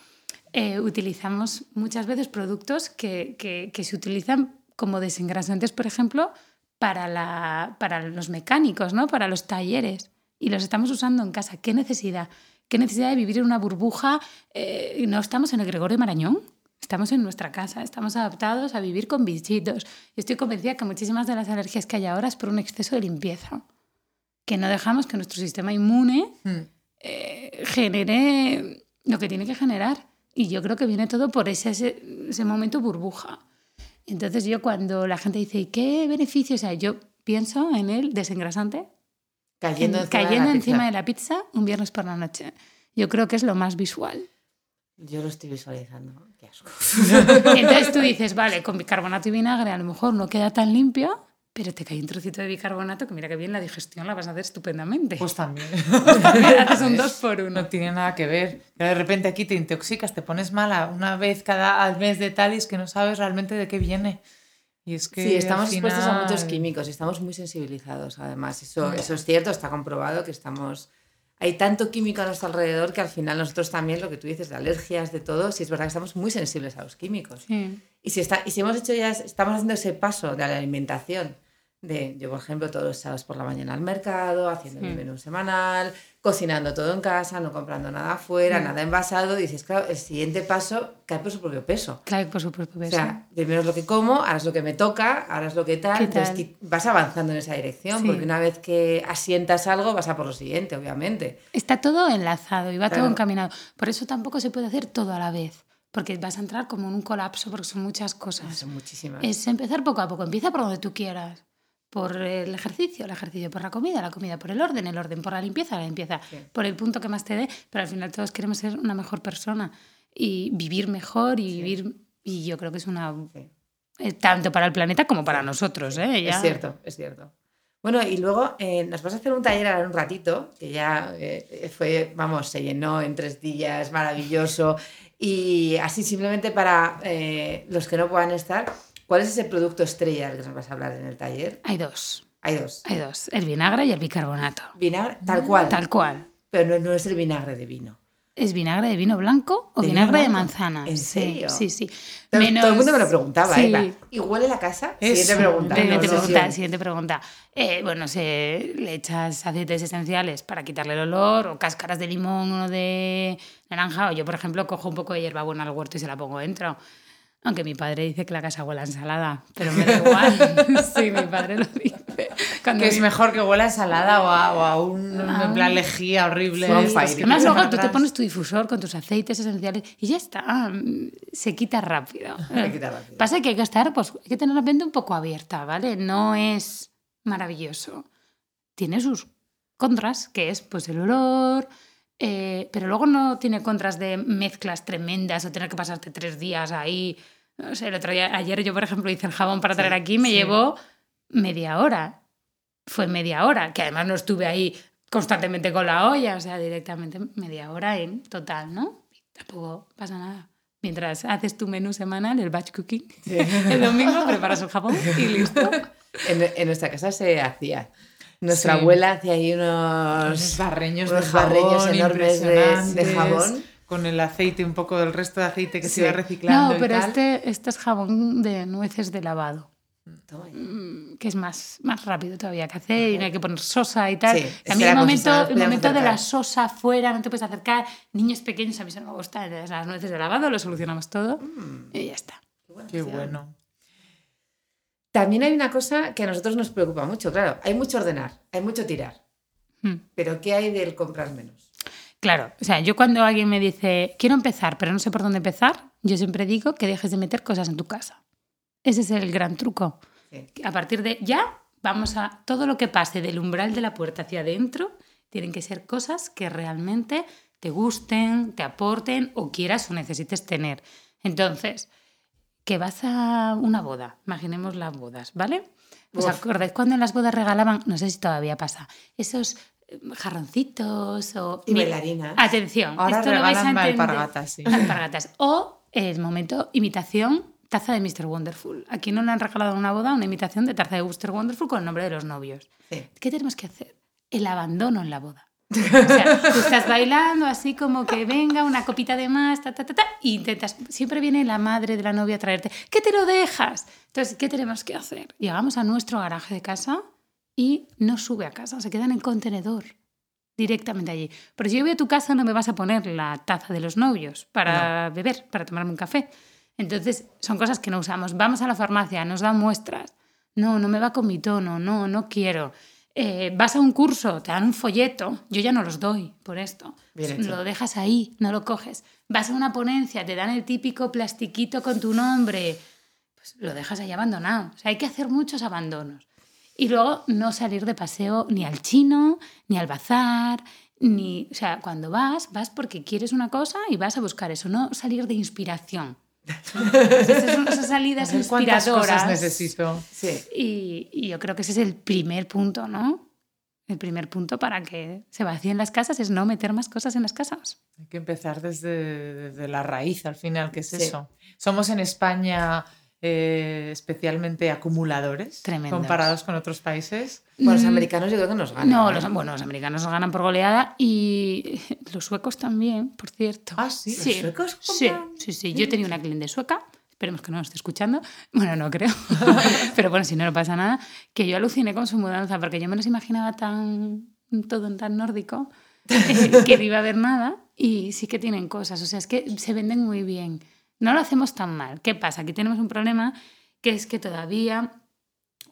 eh, utilizamos muchas veces productos que, que- que se utilizan como desengrasantes, por ejemplo, para, la, para los mecánicos, ¿no? para los talleres. Y los estamos usando en casa. ¿Qué necesidad? ¿Qué necesidad de vivir en una burbuja? Eh, no estamos en el Gregorio Marañón. Estamos en nuestra casa, estamos adaptados a vivir con bichitos. Estoy convencida que muchísimas de las alergias que hay ahora es por un exceso de limpieza. Que no dejamos que nuestro sistema inmune Mm. eh, genere lo que tiene que generar. Y yo creo que viene todo por ese, ese, ese momento burbuja. Entonces yo cuando la gente dice, ¿y qué beneficios hay? Yo pienso en el desengrasante Cayendo, en- encima, cayendo de la encima pizza. de la pizza un viernes por la noche. Yo creo que es lo más visual. Yo lo estoy visualizando. Qué asco. Entonces tú dices, vale, con bicarbonato y vinagre a lo mejor no queda tan limpio, pero te cae un trocito de bicarbonato que mira que bien la digestión la vas a hacer estupendamente. Pues también. Haces un dos por uno. No tiene nada que ver. Que de repente aquí te intoxicas, te pones mala una vez cada al mes de tal y es que no sabes realmente de qué viene. Y es que Sí, estamos al expuestos a muchos final- químicos y estamos muy sensibilizados, además. Eso, eso es cierto, está comprobado que estamos... Hay tanto químico a nuestro alrededor que al final nosotros también, lo que tú dices, de alergias, de todo, sí es verdad que estamos muy sensibles a los químicos. Sí. Y si, está, y si hemos hecho ya, estamos haciendo ese paso de la alimentación, de yo, por ejemplo, todos los sábados por la mañana al mercado, haciendo mi Sí. menú semanal, cocinando todo en casa, no comprando nada afuera, Sí. nada envasado, dices, claro, el siguiente paso cae por su propio peso. Claro, por su propio O peso. sea, primero es lo que como, ahora es lo que me toca, ahora es lo que tal. ¿Qué Entonces tal? vas avanzando en esa dirección, Sí. porque una vez que asientas algo, vas a por lo siguiente, obviamente. Está todo enlazado y va todo Claro. encaminado. Por eso tampoco se puede hacer todo a la vez, porque vas a entrar como en un colapso, porque son muchas cosas. Son muchísimas. Es empezar poco a poco. Empieza por donde tú quieras. Por el ejercicio, el ejercicio, por la comida, la comida, por el orden, el orden, por la limpieza, la limpieza, Sí. por el punto que más te dé, pero al final todos queremos ser una mejor persona y vivir mejor y vivir... Y yo creo que es una... Sí. eh, Tanto para el planeta como para nosotros, ¿eh? Ya- Es cierto, es cierto. Bueno, y luego eh, nos vas a hacer un taller ahora un ratito, que ya eh, fue, vamos, se llenó en tres días, maravilloso. Y así simplemente para eh, los que no puedan estar, ¿cuál es ese producto estrella del que nos vas a hablar en el taller? Hay dos. Hay dos. Hay dos. El vinagre y el bicarbonato. Vinagre, tal cual. Tal cual. Pero no, no es el vinagre de vino. ¿Es vinagre de vino blanco o ¿De vino vinagre de blanco? manzana? ¿En serio? Sí, sí. Todo, Menos- todo el mundo me lo preguntaba, Sí. ¿eh? ¿Y huele la casa? Eso, Siguiente pregunta. Siguiente no, pregunta, siguiente pregunta. Eh, bueno, se, le echas aceites esenciales para quitarle el olor, o cáscaras de limón o de naranja, o yo, por ejemplo, cojo un poco de hierbabuena al huerto y se la pongo dentro. Aunque mi padre dice que la casa huele a ensalada, pero me da igual. sí, mi padre lo dice. Cuando Que es vi- mejor que huela a ensalada o a, o a un, en plan lejía horrible. Sí, que Además, pasan luego tú te pones tu difusor con tus aceites esenciales y ya está. Ah, Se quita rápido. Se quita rápido. Pasa que hay que estar, pues hay que tener la mente un poco abierta, ¿vale? No es maravilloso. Tiene sus contras, que es pues el olor, eh, pero luego no tiene contras de mezclas tremendas o tener que pasarte tres días ahí. No sé, el otro día, ayer yo, por ejemplo, hice el jabón para traer aquí, me sí. llevó media hora. Fue media hora, que además no estuve ahí constantemente con la olla, o sea, directamente media hora en total, ¿no? Y tampoco pasa nada. Mientras haces tu menú semanal, el batch cooking, el domingo preparas el jabón y listo. En, en nuestra casa se hacía. Nuestra Sí. abuela hacía ahí unos, Unos barreños unos de jabón barreños enormes de, jabón. Con el aceite, un poco del resto de aceite que Sí. se iba reciclando. No, y pero tal. este, este es jabón de nueces de lavado, mm, que es más, más rápido todavía que hacer y no hay que poner sosa y tal. Sí, a mí el momento, el momento de la sosa afuera, no te puedes acercar, niños pequeños, a mí eso no me gusta, entonces las nueces de lavado lo solucionamos todo Mm. y ya está. Qué bueno. También hay una cosa que a nosotros nos preocupa mucho, claro. Hay mucho ordenar, hay mucho tirar. Mm. Pero ¿qué hay del comprar menos? Claro, o sea, yo cuando alguien me dice, quiero empezar, pero no sé por dónde empezar, yo siempre digo que dejes de meter cosas en tu casa. Ese es el gran truco. Sí. A partir de ya, vamos a todo lo que pase del umbral de la puerta hacia adentro, tienen que ser cosas que realmente te gusten, te aporten o quieras o necesites tener. Entonces, que vas a una boda, imaginemos las bodas, ¿vale? ¿Os acordáis cuando en las bodas regalaban, no sé si todavía pasa, esos jarroncitos o... Y Mira, bailarinas. Atención, Ahora esto lo vais a entender. alpargatas, sí. Alpargatas. O el momento imitación taza de Mr. Wonderful. Aquí no le han regalado en una boda una imitación de taza de Mr. Wonderful con el nombre de los novios. Sí. ¿Qué tenemos que hacer? El abandono en la boda. O sea, tú estás bailando así como que venga una copita de más, ta, ta, ta, ta, y intentas, siempre viene la madre de la novia a traerte, ¿qué te lo dejas? Entonces, ¿qué tenemos que hacer? Llegamos a nuestro garaje de casa y no sube a casa, se queda en el contenedor directamente allí. Pero si yo voy a tu casa no me vas a poner la taza de los novios para beber, para tomarme un café. Entonces, son cosas que no usamos. Vamos a la farmacia, nos dan muestras. No, no me va con mi tono, no, no quiero. Eh, vas a un curso, te dan un folleto, yo ya no los doy por esto. Lo dejas ahí, no lo coges. Vas a una ponencia, te dan el típico plastiquito con tu nombre, pues lo dejas ahí abandonado. O sea, hay que hacer muchos abandonos. Y luego no salir de paseo ni al chino, ni al bazar, ni... O sea, cuando vas, vas porque quieres una cosa y vas a buscar eso, no salir de inspiración. Esas son esas salidas ver inspiradoras. cosas necesito. Sí. Y, y yo creo que ese es el primer punto, ¿no? El primer punto para que se vacíen las casas es no meter más cosas en las casas. Hay que empezar desde, desde la raíz al final, ¿qué es Sí. eso? Somos en España eh, especialmente acumuladores Tremendos. comparados con otros países. Bueno, los Mm, americanos yo creo que nos ganan. No, ¿eh? los, bueno, los americanos nos ganan por goleada y los suecos también, por cierto. Ah, sí, los sí, suecos sí, compran. sí, sí. Yo tenía una cliente sueca, esperemos que no nos esté escuchando, bueno, no creo, pero bueno, si no, no pasa nada, que yo aluciné con su mudanza porque yo me los imaginaba tan, todo tan nórdico, eh, que no iba a haber nada y sí que tienen cosas, o sea, es que se venden muy bien. No lo hacemos tan mal. ¿Qué pasa? Aquí tenemos un problema que es que todavía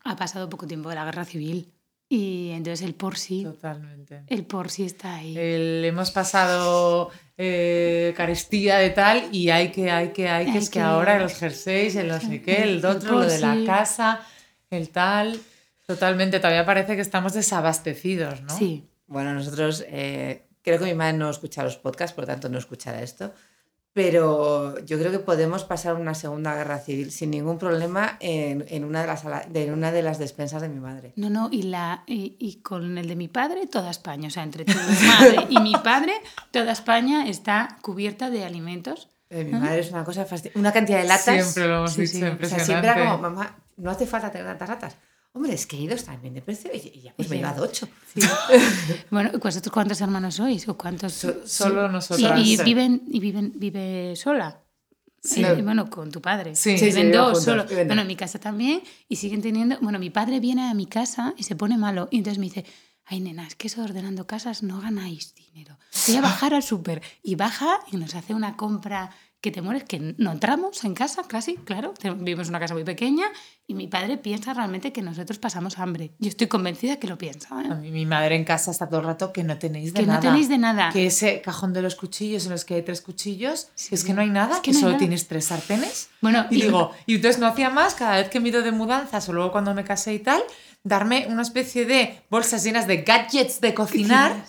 ha pasado poco tiempo de la guerra civil y entonces el por sí, Totalmente. el por sí está ahí. El- hemos pasado eh, carestía de tal y hay que, hay que, hay que, Hay es que que- ahora los jerseys, el no sé qué, el El otro, lo de la casa, el tal. Totalmente, todavía parece que estamos desabastecidos, ¿no? Sí. Bueno, nosotros, eh, creo que mi madre no escucha los podcasts, por lo tanto no escuchará esto, pero yo creo que podemos pasar una segunda guerra civil sin ningún problema en, en una, de las, en una de las despensas de mi madre. No, no, y, la, y, y con el de mi padre, toda España. O sea, entre tu madre y mi padre, toda España está cubierta de alimentos. De mi madre es una cosa fasti- Una cantidad de latas. Siempre lo hemos Sí, dicho, sí. O sea, impresionante. siempre era como, mamá, no hace falta tener tantas latas. Hombre, es que he ido también de precio y ya pues me he llevado ocho. Sí. bueno, ¿y ¿vosotros cuántos hermanos sois? ¿O cuántos? So- Solo y, nosotras. y sí. viven, y viven, vive sola. Sí. Eh, bueno, con tu padre. Sí. Sí, viven dos juntos, solo. viven Bueno, dos. en mi casa también. Y siguen teniendo. Bueno, mi padre viene a mi casa y se pone malo. Y entonces me dice: Ay, nena, es que eso de ordenando casas no ganáis dinero. Voy a bajar al súper. Y baja y nos hace una compra que te mueres, que no entramos en casa casi, claro, vivimos en una casa muy pequeña y mi padre piensa realmente que nosotros pasamos hambre. Yo estoy convencida que lo piensa. ¿eh? A mí, mi madre en casa está todo el rato que no tenéis de Que no nada. tenéis de nada. Que ese cajón de los cuchillos en los que hay tres cuchillos, Sí. es que no hay nada, Es que, que no hay solo nada. tienes tres sartenes. Bueno, Y digo, y entonces no hacía más, cada vez que me he ido de mudanzas o luego cuando me casé y tal, darme una especie de bolsas llenas de gadgets de cocinar.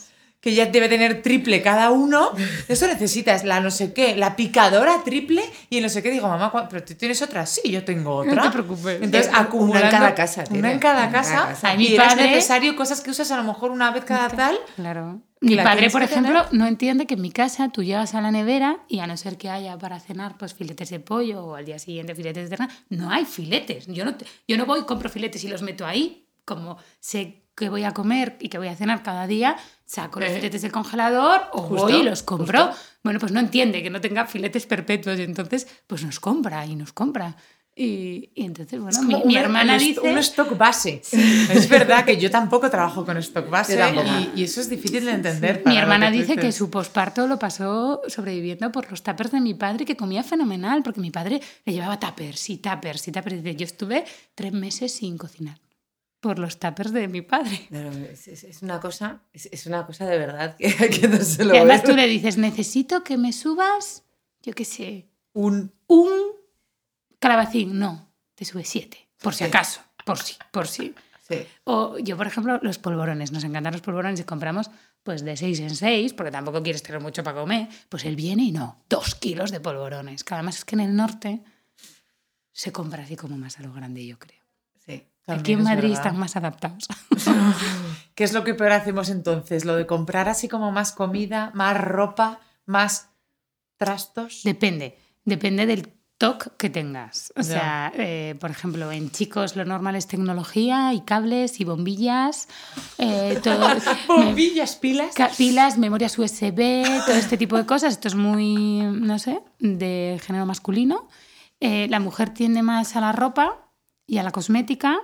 Que ya debe tener triple cada uno. Eso necesitas la no sé qué, la picadora triple y el no sé qué. Digo, mamá, ¿cuál- ¿pero tú tienes otra? Sí, yo tengo otra. te preocupes. Entonces, Una en acumulando. cada casa tiene. en cada Una en cada casa. casa. Ay, mi y padre- necesario cosas que usas a lo mejor una vez cada tal. Claro. Mi padre, por ejemplo, tener. no entiende que en mi casa tú llegas a la nevera y a no ser que haya para cenar pues filetes de pollo o al día siguiente filetes de ternera, no hay filetes. Yo no, te- yo no voy, compro filetes y los meto ahí. Como sé que voy a comer y que voy a cenar cada día, saco los Eh, filetes del congelador o justo, voy y los compro. justo. Bueno, pues no entiende que no tenga filetes perpetuos y entonces pues nos compra y nos compra. Y, y entonces, bueno, mi, como mi hermana un, dice... Un stock base. Es verdad que yo tampoco trabajo con stock base y, y eso es difícil de entender. Mi para lo hermana tú dice que su posparto lo pasó sobreviviendo por los tuppers de mi padre, que comía fenomenal, porque mi padre le llevaba tuppers y tuppers y tuppers. Dice, yo estuve tres meses sin cocinar por los tuppers de mi padre. No, es, es- una cosa, es, es una cosa de verdad que, que no se lo Y además tú le dices, necesito que me subas, yo qué sé, Un un calabacín. No, te sube siete, por si Sí. acaso, por si, por si. Sí. O yo, por ejemplo, los polvorones. Nos encantan los polvorones y compramos pues de seis en seis, porque tampoco quieres tener mucho para comer. Pues él viene y no, dos kilos de polvorones. Que además es que en el norte se compra así como más a lo grande, yo creo. También Aquí en es Madrid verdad. están más adaptados. ¿Qué es lo que peor hacemos entonces? Lo de comprar así como más comida, más ropa, más trastos. Depende, depende del TOC que tengas. O sea, eh, por ejemplo, en chicos lo normal es tecnología y cables y bombillas, eh, todo, Bombillas, pilas. Pilas, memorias USB, todo este tipo de cosas. Esto es muy, no sé, de género masculino. Eh, la mujer tiende más a la ropa y a la cosmética.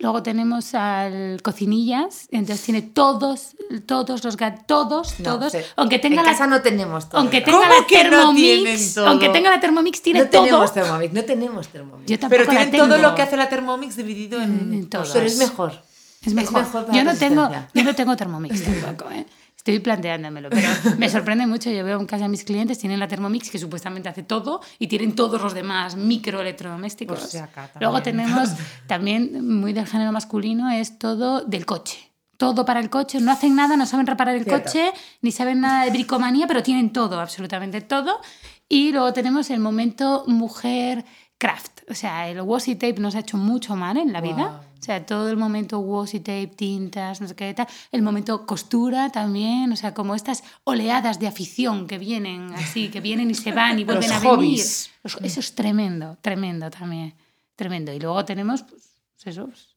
Luego tenemos al cocinillas, entonces tiene todos, todos los ga- todos, No, todos, aunque tenga en la, casa no tenemos todo. aunque ¿no? tenga ¿Cómo la que no Thermomix, todo? aunque tenga la Thermomix tiene no todo. tenemos Thermomix, no tenemos Thermomix. Yo tampoco Pero la tienen todo lo que hace la Thermomix dividido en, En todo. Pero es mejor. Es mejor. mejor para yo, no tengo, yo no tengo Thermomix tampoco, ¿eh? Estoy planteándomelo, pero me sorprende mucho. Yo veo en casa a mis clientes, tienen la Thermomix que supuestamente hace todo y tienen todos los demás microelectrodomésticos. Pues acá Luego tenemos también, muy del género masculino, es todo del coche. Todo para el coche, no hacen nada, no saben reparar el Cierto. coche, ni saben nada de bricomanía, pero tienen todo, absolutamente todo. Y luego tenemos el momento mujer craft. O sea, el washi tape nos ha hecho mucho mal en la vida. O sea, todo el momento washi tape, tintas, no sé qué tal. El momento costura también. O sea, como estas oleadas de afición que vienen así, que vienen y se van y Los vuelven a hobbies. venir. Los- Eso es tremendo, tremendo también. Tremendo. Y luego tenemos, pues, eso. pues,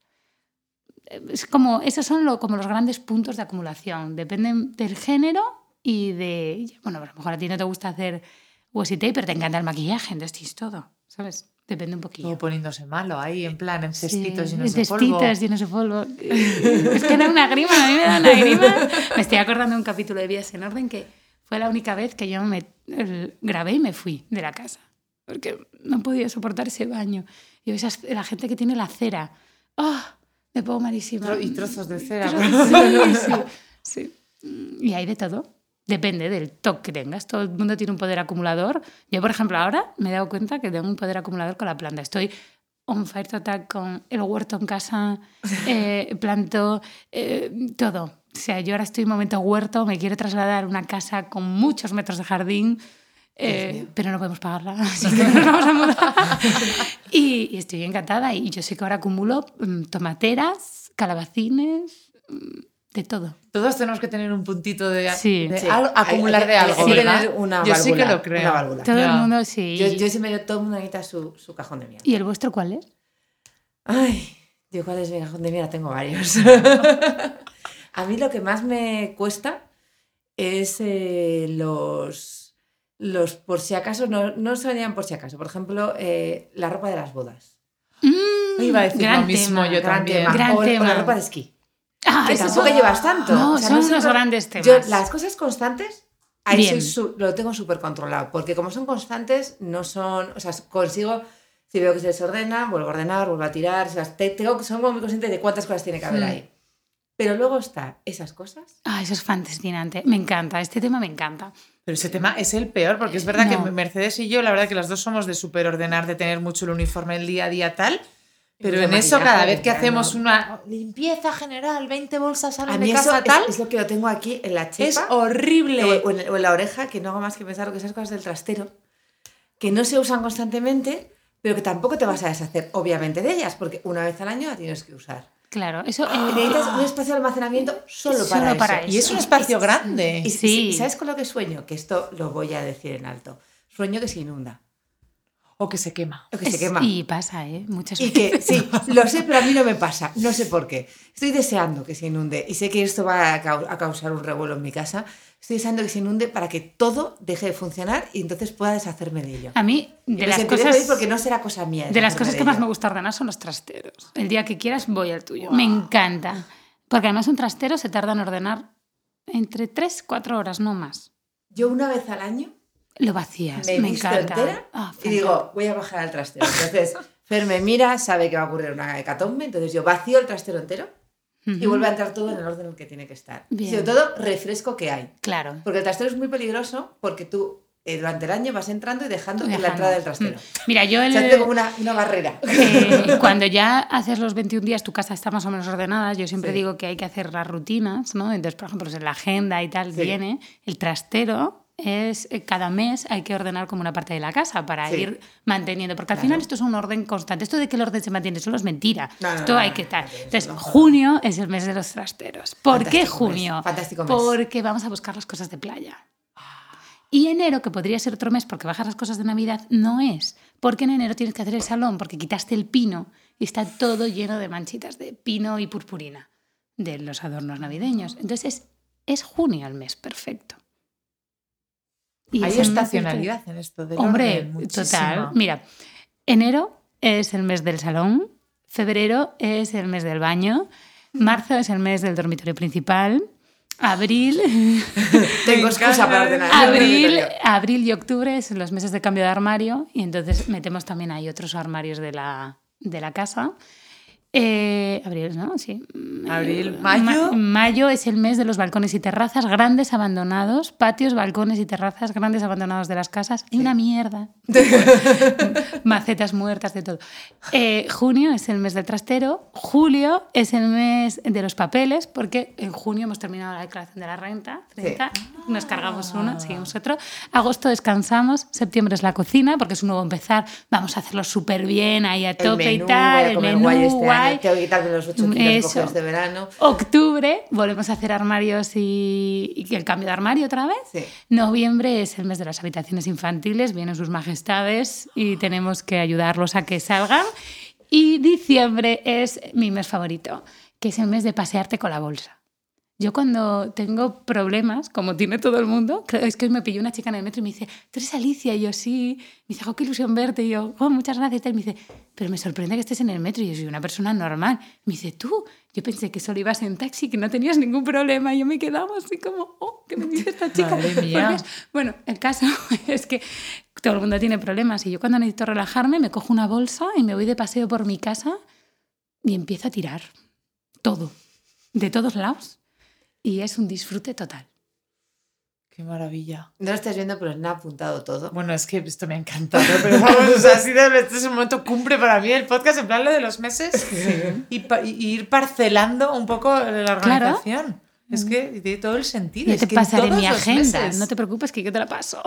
eh, Es como, esos son lo- como los grandes puntos de acumulación. Dependen del género y de. Bueno, a lo mejor a ti no te gusta hacer washi tape, pero te encanta el maquillaje, entonces tienes todo, ¿sabes? Depende un poquillo. Todo poniéndose malo ahí, en plan, en Sí, cestitos en llenos de polvo. cestitos llenos de polvo. es que da una grima, a mí me da una grima. Me estoy acordando de un capítulo de Vías en Orden que fue la única vez que yo me grabé y me fui de la casa. Porque no podía soportar ese baño. Y esas, la gente que tiene la cera. ¡Ah! me pongo malísima. Y trozos de cera. Sí, sí, sí. Y hay de todo. Depende del toque que tengas. Todo el mundo tiene un poder acumulador. Yo, por ejemplo, ahora me he dado cuenta que tengo un poder acumulador con la planta. Estoy on fire total con el huerto en casa, eh, planto, eh, todo. O sea, yo ahora estoy en momento huerto, me quiero trasladar a una casa con muchos metros de jardín, eh, pero no podemos pagarla, así que nos vamos a mudar. y, y estoy encantada. Y yo sé que ahora acumulo mm, tomateras, calabacines, mm, de todo. Todos tenemos que tener un puntito de, Sí. de Sí. al- acumular de Hay- algo. ¿verdad? tener una Yo sí que válvula, lo creo. una válvula. Todo el mundo sí. Yo, yo siempre digo, todo el mundo necesita su, su cajón de mierda. ¿Y el vuestro cuál es? Ay, yo cuál es mi cajón de mierda, tengo varios. a mí lo que más me cuesta es eh, los, los por si acaso, no, no serían por si acaso. Por ejemplo, eh, la ropa de las bodas. Mm, Iba a decir gran lo mismo tema. yo Gran también. tema. Gran o, la ropa de esquí. Ah, que tampoco son- llevas tanto. No, O sea, son sé unos grandes temas. Yo, las cosas constantes Ahí Bien. soy su- lo tengo súper controlado, porque como son constantes, no son, o sea, consigo, si veo que se desordena, vuelvo a ordenar, vuelvo a tirar, o sea, te- tengo, que- son como muy consciente de cuántas cosas tiene que haber Mm. ahí. Pero luego está esas cosas. Ah, eso es fascinante. Me encanta, este tema me encanta. Pero ese tema es el peor, porque es verdad No. que Mercedes y yo, la verdad que las dos somos de súper ordenar, de tener mucho el uniforme el día a día tal. Pero en eso, cada vez que hacemos una limpieza general, 20 bolsas A mí de eso casa es, tal, es lo que lo tengo aquí en la chepa. es horrible. o, en, o en la oreja, que no hago más que pensar lo que esas cosas del trastero, que no se usan constantemente, pero que tampoco te vas a deshacer, obviamente, de ellas, porque una vez al año la tienes que usar. Claro, eso. Eh, necesitas un espacio de almacenamiento solo para Solo eso. para Y es un espacio grande. Y, Sí. ¿Sabes con lo que sueño? Que esto lo voy a decir en alto. Sueño que se inunda. O que se quema. O que se quema. Y pasa, ¿eh? Muchas Y veces. que, sí, lo sé, pero a mí no me pasa. No sé por qué. Estoy deseando que se inunde. Y sé que esto va a, cau- a causar un revuelo en mi casa. Estoy deseando que se inunde para que todo deje de funcionar y entonces pueda deshacerme de ello. A mí, Y de las cosas. porque no será cosa mía. De las cosas que más me gusta ordenar son los trasteros. El día que quieras voy al tuyo. Me encanta. Porque además un trastero se tarda en ordenar entre 3, 4 horas, no más. Yo una vez al año Lo vacías. me, Me, encanta. entera Ah, y digo, voy a bajar al trastero. Entonces, Fer me mira, sabe que va a ocurrir una hecatombe, entonces yo vacío el trastero entero y vuelve a entrar todo en el orden en el que tiene que estar. Y Bien. sobre todo, refresco que hay. Claro. Porque el trastero es muy peligroso porque tú eh, durante el año vas entrando y dejando, en la Dejando. entrada del trastero. Mm. Mira, yo el, como una, una barrera. eh, cuando ya haces los 21 días, tu casa está más o menos ordenada. Yo siempre Sí. digo que hay que hacer las rutinas, ¿no? Entonces, por ejemplo, pues en la agenda y tal Sí. viene el trastero. Es eh, cada mes hay que ordenar como una parte de la casa para Sí. ir manteniendo, porque al Claro. final esto es un orden constante. Esto de que el orden se mantiene solo es mentira. No, no, esto no, hay que estar. Entonces, junio es el mes de los trasteros. ¿Por qué mes, junio? fantástico mes. Porque vamos a buscar las cosas de playa. Y enero, que podría ser otro mes porque bajas las cosas de Navidad, no es. Porque en enero tienes que hacer el salón porque quitaste el pino y está todo lleno de manchitas de pino y purpurina de los adornos navideños. Entonces es, es junio el mes perfecto. Y Hay estacionalidad en esto del Hombre, orden, total. Mira, enero es el mes del salón, febrero es el mes del baño, marzo es el mes del dormitorio principal, abril, Tengo excusa para ordenar. abril, abril y octubre son los meses de cambio de armario y entonces metemos también ahí otros armarios de la, de la casa. Eh, abril, ¿no? Sí. Abril, Eh, mayo. ma- mayo es el mes de los balcones y terrazas grandes abandonados, patios, balcones y terrazas grandes abandonados de las casas. Y una mierda. Macetas muertas, de todo. Eh, junio es el mes del trastero. Julio es el mes de los papeles, porque en junio hemos terminado la declaración de la renta. 30, Nos cargamos uno, seguimos otro. Agosto descansamos. Septiembre es la cocina, porque es un nuevo empezar. Vamos a hacerlo súper bien, ahí a tope menú, y tal. el comer menú, año, tengo que quitarme los 8 kilos de verano. Octubre volvemos a hacer armarios y, y el cambio de armario otra vez. Sí. Noviembre es el mes de las habitaciones infantiles, vienen sus majestades y tenemos que ayudarlos a que salgan. Y diciembre es mi mes favorito, que es el mes de pasearte con la bolsa. Yo cuando tengo problemas, como tiene todo el mundo, es que hoy me pilló una chica en el metro y me dice, ¿tú eres Alicia? Y yo, sí. Me dice, oh, qué ilusión verte. Y yo, oh, muchas gracias. Y me dice, pero me sorprende que estés en el metro. Y yo soy una persona normal. Me dice, tú, yo pensé que solo ibas en taxi, que no tenías ningún problema. Y yo me quedaba así como, oh, ¿qué me dice esta chica? Madre mía. Es- bueno, el caso es que todo el mundo tiene problemas. Y yo cuando necesito relajarme, me cojo una bolsa y me voy de paseo por mi casa y empiezo a tirar todo, de todos lados. Y es un disfrute total. Qué maravilla. No lo estás viendo, pero me ha apuntado todo. Bueno, es que esto me ha encantado, pero vamos, o sea, así de, este es un momento cumbre para mí el podcast, en plan lo de los meses y, pa- y ir parcelando un poco la organización. Es que tiene todo el sentido. Yo es te que pasaré mi agenda, meses- no te preocupes que yo te la paso.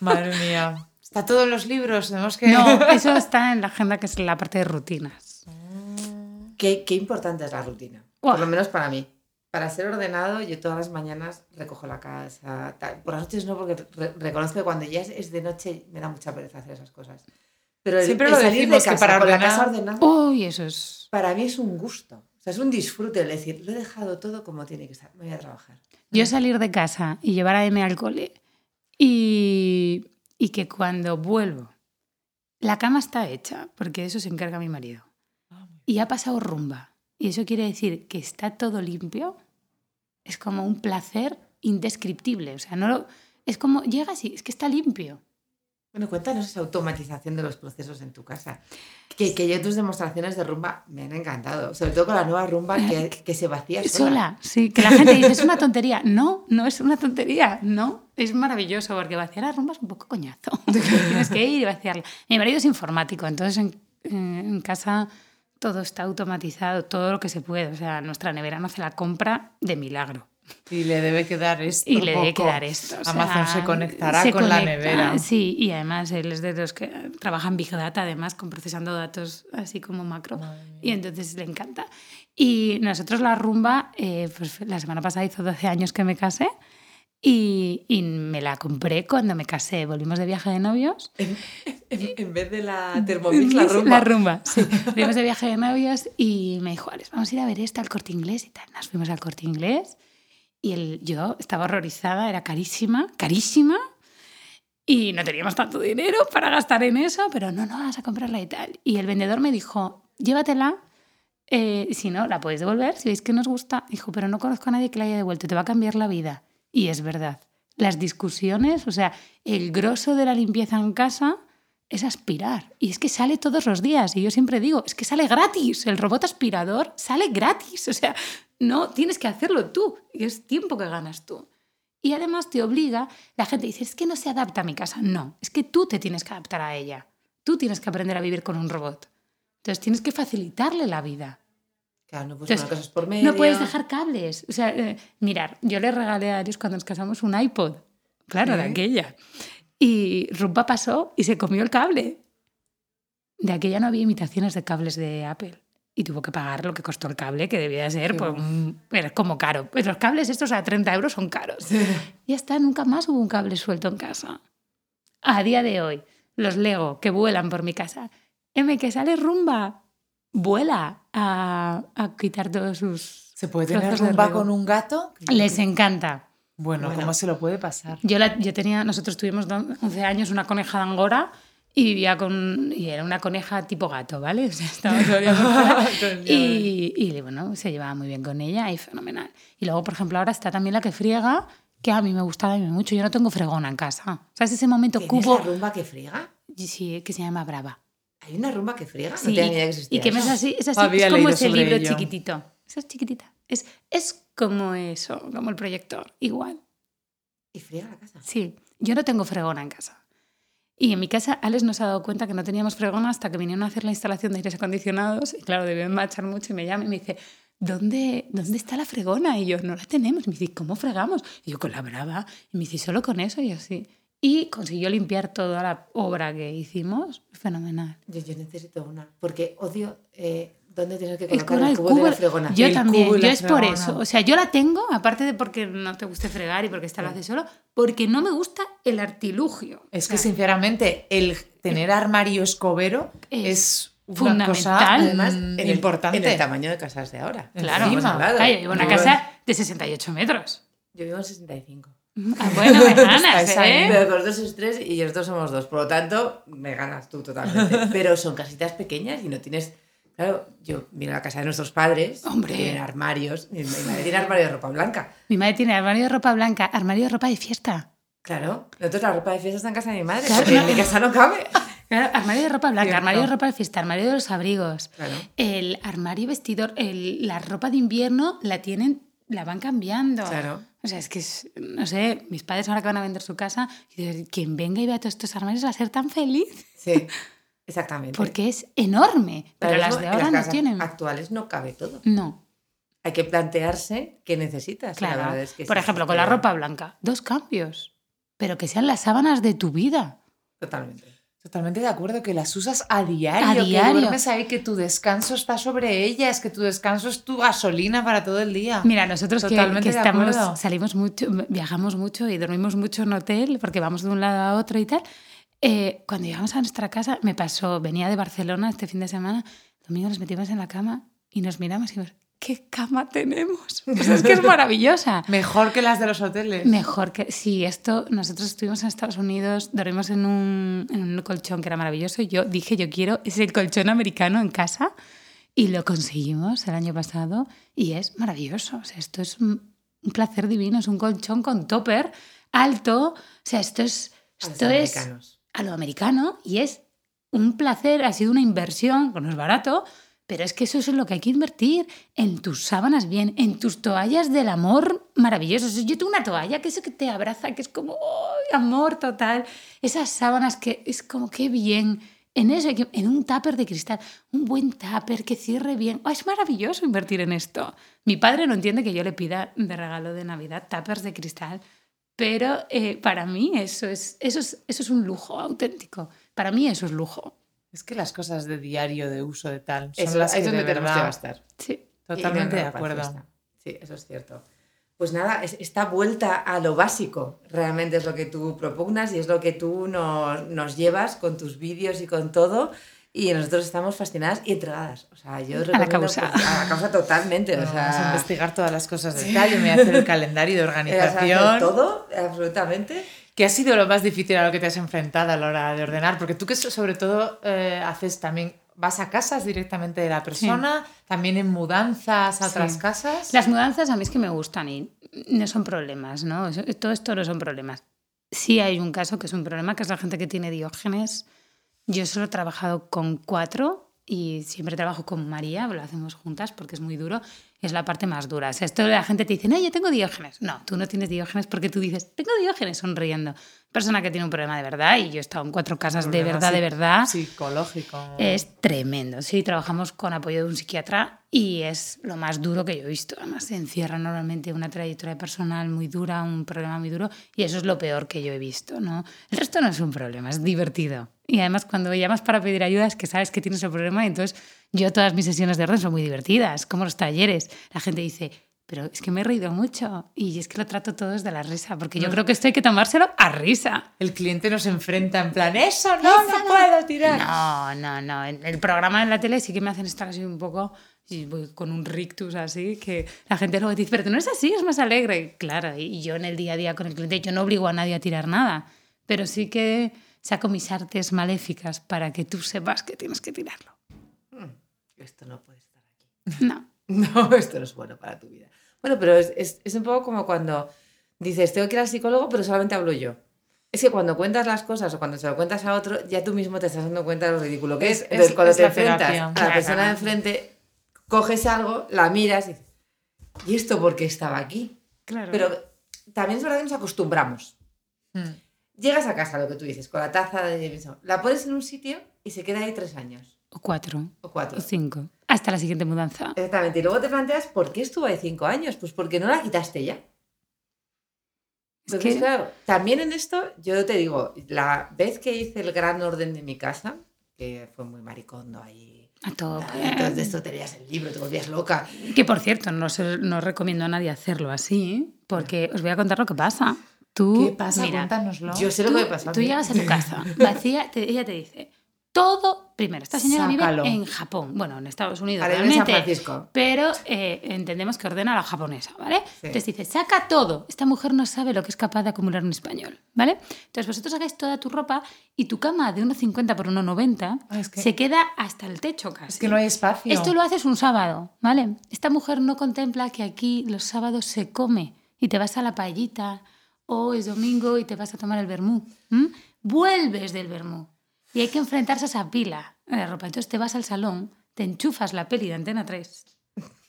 Madre mía. Está todo en los libros, tenemos que... No, eso está en la agenda que es la parte de rutinas. Qué, qué importante es la rutina. Por lo menos para mí. Para ser ordenado, yo todas las mañanas recojo la casa. tal. Por las noches no, porque re- reconozco que cuando ya es, es de noche me da mucha pereza hacer esas cosas. Pero el, Siempre el lo salir de que casa para con la ordenar- casa ordenada, Uy, eso es... para mí es un gusto. O sea, es un disfrute el decir, lo he dejado todo como tiene que estar. Me voy a trabajar. Yo salir de casa y llevar a M al cole y, y que cuando vuelvo, la cama está hecha, porque de eso se encarga mi marido, y ha pasado rumba, y eso quiere decir que está todo limpio, es como un placer indescriptible. O sea, no lo- Es como, llegas y es que está limpio. Bueno, cuéntanos esa automatización de los procesos en tu casa. Que, que yo tus demostraciones de rumba me han encantado. Sobre todo con la nueva rumba que, que se vacía sola. Sola, sí. Que la gente dice, es una tontería. No, no es una tontería. No, es maravilloso porque vaciar la rumba es un poco coñazo. Tienes que ir y vaciarla. Mi marido es informático, entonces en, en casa todo está automatizado, todo lo que se puede. O sea, nuestra nevera no hace la compra de milagro. Y le debe quedar esto. Y le debe quedar esto. o sea, Amazon se conectará se con la nevera. Sí, y además él es de los que trabajan Big Data, además, con procesando datos así como macro. Y entonces le encanta. Y nosotros la rumba, eh, pues la semana pasada hizo 12 años que me casé. Y, y me la compré cuando me casé. Volvimos de viaje de novios. En, en- en vez de la Thermomix, la rumba. La rumba, sí. Fuimos de viaje de novios y me dijo, vamos a ir a ver esta al corte inglés y tal. Nos fuimos al corte inglés y el, yo estaba horrorizada, era carísima, carísima. Y no teníamos tanto dinero para gastar en eso, pero no, no, vas a comprarla y tal. Y el vendedor me dijo, llévatela, eh, si no, la podéis devolver, si veis que nos gusta. Dijo, pero no conozco a nadie que la haya devuelto, te va a cambiar la vida. Y es verdad. Las discusiones, o sea, el grosso de la limpieza en casa es aspirar. Y es que sale todos los días. Y yo siempre digo, es que sale gratis. El robot aspirador sale gratis. O sea, no tienes que hacerlo tú. Y es tiempo que ganas tú. Y además te obliga, la gente dice, es que no se adapta a mi casa. No, es que tú te tienes que adaptar a ella. Tú tienes que aprender a vivir con un robot. Entonces tienes que facilitarle la vida. Claro, no puedes Entonces, cosas por medio. No puedes dejar cables. O sea, eh, mirar, yo le regalé a Arius cuando nos casamos un iPod. Claro, de Sí. aquella. Y Rumba pasó y se comió el cable. De aquella no había imitaciones de cables de Apple. Y tuvo que pagar lo que costó el cable, que debía de ser pues, un- era como caro. Pues los cables estos a 30 euros son caros. Ya está, nunca más hubo un cable suelto en casa. A día de hoy, los Lego que vuelan por mi casa. M, que sale rumba, vuela a, a quitar todos sus. ¿Se puede tener rumba con un gato? Les encanta. Bueno, Bueno. ¿cómo se lo puede pasar? Yo, la- yo tenía, nosotros tuvimos don- 11 años una coneja de Angora y vivía con. Y era una coneja tipo gato, ¿vale? O sea, estaba todo el día por fuera. y, y bueno, se llevaba muy bien con ella y fenomenal. Y luego, por ejemplo, ahora está también la que friega, que a mí me gusta también mucho. Yo no tengo fregona en casa. ¿Sabes ese momento ¿Tienes cubo? la rumba que friega? Sí, que se llama Brava. ¿Hay una rumba que friega? Sí, no tenía ni idea que existía. y que es así, es así, Había es como ese libro ello. chiquitito. Esa es chiquitita. Es, es como eso, como el proyector, igual. Y friega la casa. Sí, yo no tengo fregona en casa. Y en mi casa, Alex nos ha dado cuenta que no teníamos fregona hasta que vinieron a hacer la instalación de aires acondicionados. Y claro, deben marchar mucho y me llama y me dice, ¿dónde, ¿dónde está la fregona? Y yo, no la tenemos. Y me dice, ¿cómo fregamos? Y yo, con la brava. Y me dice, ¿solo con eso? Y yo, sí. Y consiguió limpiar toda la obra que hicimos. Fenomenal. Yo, yo necesito una. Porque odio eh, dónde tienes que colocar el el cubo, cubo. de la fregona. Yo El también, cubo yo es por eso. O sea, yo la tengo, aparte de porque no te guste fregar y porque esta lo hace solo, porque no me gusta el artilugio. Es O que, sea, sinceramente, el tener armario escobero Es es, una fundamental. cosa Además, mm, en el, importante. en el tamaño de casas de ahora. Claro, encima. yo vivo en una casa de 68 metros. Yo vivo en 65. Ah, bueno, me ganas. ¿eh? Pero con dos es tres y nosotros somos dos. Por lo tanto, me ganas tú totalmente. Pero son casitas pequeñas y no tienes. Claro, yo miro la casa de nuestros padres. Hombre. Tienen armarios. Mi madre tiene armario de ropa blanca. Mi madre tiene armario de ropa blanca, armario de ropa de fiesta. Claro. Nosotros la ropa de fiesta está en casa de mi madre. Claro. Porque en mi casa no cabe. Claro, armario de ropa blanca, armario de ropa de fiesta, armario de los abrigos. Claro. El armario vestidor, el- la ropa de invierno la tienen, la van cambiando. Claro. O sea, es que, es- no sé, mis padres ahora que van a vender su casa, y quien venga y vea todos estos armarios va a ser tan feliz. Sí, exactamente. Porque es enorme. Pero las de ahora no casas tienen. actuales no cabe todo. No, Hay que plantearse qué necesitas. La claro. verdad es que Por ejemplo, con la ropa blanca, dos cambios. Pero que sean las sábanas de tu vida. Totalmente. Totalmente de acuerdo, que las usas a diario, A que diario. duermes ahí, que tu descanso está sobre ellas, que tu descanso es tu gasolina para todo el día. Mira, nosotros que, Totalmente que estamos, acuerdo. salimos mucho, viajamos mucho y dormimos mucho en hotel porque vamos de un lado a otro y tal. eh, cuando llegamos a nuestra casa, me pasó, venía de Barcelona este fin de semana, domingo nos metimos en la cama y nos miramos y dijimos, ¿qué cama tenemos? Sea, es que es maravillosa. Mejor que las de los hoteles. Mejor que sí, esto nosotros estuvimos en Estados Unidos, dormimos en un, en un colchón que era maravilloso y yo dije, yo quiero ese colchón americano en casa y lo conseguimos el año pasado y es maravilloso. O sea, esto es un, un placer divino, es un colchón con topper alto. O sea, esto es, A esto es americanos. a lo americano y es un placer, ha sido una inversión, que no es barato, pero es que eso es en lo que hay que invertir, en tus sábanas bien, en tus toallas del amor maravillosos. Yo tengo una toalla que es eso que te abraza, que es como ¡ay, amor total. Esas sábanas que es como qué bien. En eso, en un tupper de cristal, un buen tupper que cierre bien. ¡Oh, es maravilloso invertir en esto. Mi padre no entiende que yo le pida de regalo de Navidad tuppers de cristal, pero eh, para mí eso es, eso, es, eso es un lujo auténtico. Para mí eso es lujo. Es que las cosas de diario, de uso, de tal, son Eso las ahí que es donde de tenemos que gastar. Sí. Totalmente de no, no, acuerdo. Sí, eso es cierto. Pues nada, es- esta vuelta a lo básico realmente es lo que tú propugnas y es lo que tú nos, nos llevas con tus vídeos y con todo. Y nosotros estamos fascinadas y entregadas. O sea, yo la recomiendo, causa. pues, a la causa totalmente. Bueno, o Vamos a sea, investigar todas las cosas de detalle, me voy a hacer el calendario de sea, organización. todo, absolutamente. ¿Qué ha sido lo más difícil a lo que te has enfrentado a la hora de ordenar? Porque tú que so- sobre todo eh, haces también, vas a casas directamente de la persona, también en mudanzas a Sí. otras casas. Las mudanzas a mí es que me gustan y no son problemas, ¿no? Todo esto no son problemas. Sí hay un caso que es un problema, que es la gente que tiene diógenes. Yo solo he trabajado con cuatro y siempre trabajo con María, lo hacemos juntas porque es muy duro. Es la parte más dura. Esto la gente te dice, no, yo tengo diógenes. No, tú no tienes diógenes porque tú dices, tengo diógenes sonriendo. Persona que tiene un problema de verdad y yo he estado en cuatro casas de verdad, de verdad. Psicológico. Es tremendo. Sí, trabajamos con apoyo de un psiquiatra y es lo más duro que yo he visto. Además, se encierra normalmente una trayectoria personal muy dura, un problema muy duro y eso es lo peor que yo he visto. ¿no? El resto no es un problema, es divertido. Y además, cuando llamas para pedir ayuda es que sabes que tienes el problema y entonces yo todas mis sesiones de orden son muy divertidas, como los talleres. La gente dice, pero es que me he reído mucho y es que lo trato todo desde la risa, porque yo creo que esto hay que tomárselo a risa. El cliente nos enfrenta en plan, eso no, no puedo tirar. No, no, no. En el programa en la tele sí que me hacen estar así un poco y voy con un rictus así, que la gente luego dice, pero tú no es así, es más alegre. Claro, y yo en el día a día con el cliente, yo no obligo a nadie a tirar nada, pero sí que saco mis artes maléficas para que tú sepas que tienes que tirarlo. Esto no puede estar aquí. No. No, esto no es bueno para tu vida. Bueno, pero es, es- es un poco como cuando dices, tengo que ir al psicólogo, pero solamente hablo yo. Es que cuando cuentas las cosas o cuando se lo cuentas a otro, ya tú mismo te estás dando cuenta de lo ridículo que es. Es- Entonces, es- cuando es te la enfrentas terapia. a la Claro. persona de enfrente, coges algo, la miras y dices, ¿y esto por qué estaba aquí? Claro. Pero también es verdad que nos acostumbramos. Mm. Llegas a casa, lo que tú dices, con la taza de la pones en un sitio y se queda ahí tres años o cuatro, o cuatro. o cinco. Hasta la siguiente mudanza. Exactamente. Y luego te planteas, ¿por qué estuvo ahí cinco años? Pues porque no la quitaste ya. Es Entonces, claro, también en esto, yo te digo, la vez que hice el gran orden de mi casa, que fue muy maricondo ahí, A tope. entonces de esto te leías el libro, te volvías loca. Que por cierto, no, se- no recomiendo a nadie hacerlo así, porque os voy a contar lo que pasa. Tú, ¿Qué pasa? mira, Cuéntanoslo. Yo sé lo tú, que me pasó a tú llegas a tu casa, vacía, te- ella te dice, todo, primero, esta señora Sácalo. vive en Japón, bueno, en Estados Unidos Ahora en San realmente, Francisco. pero eh, entendemos que ordena a la japonesa, ¿vale? Sí. Entonces dice, saca todo. Esta mujer no sabe lo que es capaz de acumular un español, ¿vale? Entonces vosotros sacáis toda tu ropa y tu cama de 1,50 por 1,90 Ah, es que- se queda hasta el techo casi. Es que no hay espacio. Esto lo haces un sábado, ¿vale? Esta mujer no contempla que aquí los sábados se come y te vas a la paellita o es domingo y te vas a tomar el vermú. ¿m? Vuelves del vermú y hay que enfrentarse a esa pila de ropa. Entonces te vas al salón, te enchufas la peli de Antena 3,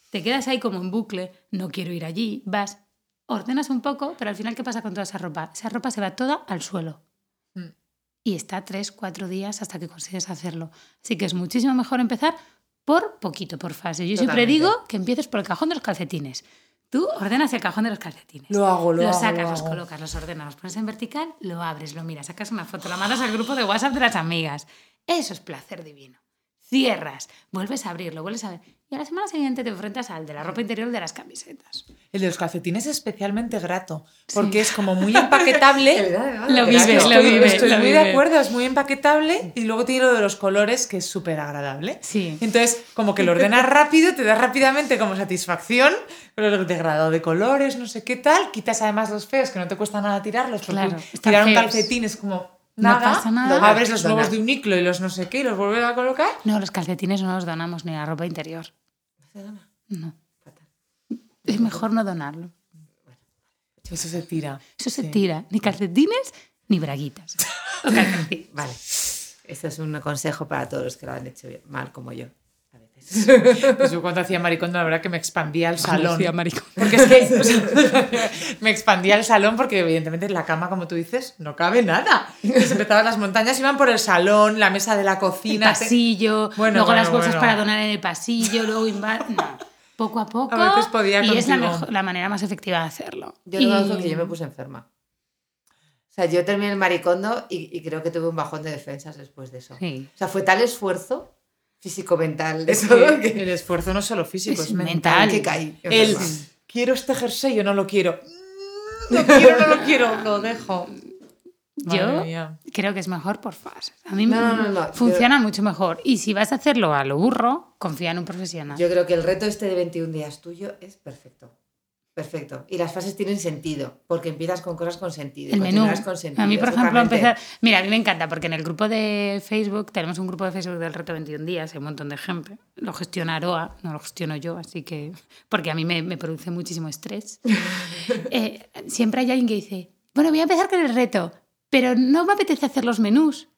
te quedas ahí como en bucle, no quiero ir allí, vas, ordenas un poco, pero al final ¿qué pasa con toda esa ropa? Esa ropa se va toda al suelo. Mm. Y está tres, cuatro días hasta que consigues hacerlo. Así que es muchísimo mejor empezar por poquito, por fase. Yo siempre Totalmente. digo que empieces por el cajón de los calcetines. Tú ordenas el cajón de los calcetines. Lo hago, lo los hago, sacas, lo los hago. colocas, los ordenas, los pones en vertical, lo abres, lo miras, sacas una foto, la mandas al grupo de WhatsApp de las amigas. Eso es placer divino. Cierras, vuelves a abrirlo, vuelves a ver. Y a la semana siguiente te enfrentas al de la ropa interior de las camisetas. El de los calcetines es especialmente grato, porque es como muy empaquetable. De verdad, de verdad, Lo vives, verdad. lo Estoy, vive, estoy lo muy vive. de acuerdo, es muy empaquetable y luego tiene lo de los colores que es súper agradable. Sí. Entonces, como que lo ordenas rápido, te da rápidamente como satisfacción, pero el degradado de colores, no sé qué tal, quitas además los feos que no te cuesta nada tirarlos, porque Claro, tirar un feos. calcetín es como No nada, pasa nada. lo abres los nuevos de un iclo y los no sé qué y los vuelves a colocar. No, los calcetines no los donamos ni la ropa interior. No. Es mejor no donarlo. Eso se tira. Eso se Sí. tira. Ni calcetines ni braguitas. Vale. Este es un consejo para todos los que lo han hecho mal, como yo. Pues yo cuando hacía maricondo, la verdad que me expandía el salón. hacía. Porque es que o sea, me expandía el salón porque evidentemente en la cama, como tú dices, no cabe nada. Entonces empezaban las montañas, iban por el salón, la mesa de la El cocina. pasillo, Bueno, luego bueno, las bolsas bueno. para donar en el pasillo, luego invar... No. Poco a poco. A veces podía y es la, mejor- la manera más efectiva de hacerlo. Yo Y- que yo me puse enferma. O sea, yo terminé el maricondo y, y creo que tuve un bajón de defensas después de eso. Sí. O sea, fue tal esfuerzo físico-mental de Es todo que que, el esfuerzo no es solo físico, Es es, mental. mental. que caí. El quiero este jersey, yo no lo quiero. Mm, Lo quiero, no lo quiero, lo dejo. Yo creo que es mejor por fases. A mí No, no, no, no, funciona mucho mejor. Y si vas a hacerlo a lo burro, confía en un profesional. Yo creo que el reto este de 21 días tuyo es perfecto. Perfecto. Y las fases tienen sentido, porque empiezas con cosas con sentido. el menú. con sentido. A mí, por ejemplo, empezar. Mira, a mí me encanta porque en el grupo de Facebook, tenemos un grupo de Facebook del reto 21 días, hay un montón de gente. Lo gestiona Aroa, no lo gestiono yo, así que. Porque a mí me, me produce muchísimo estrés. Eh, siempre hay alguien que dice: Bueno, voy a empezar con el reto, pero no me apetece hacer los menús.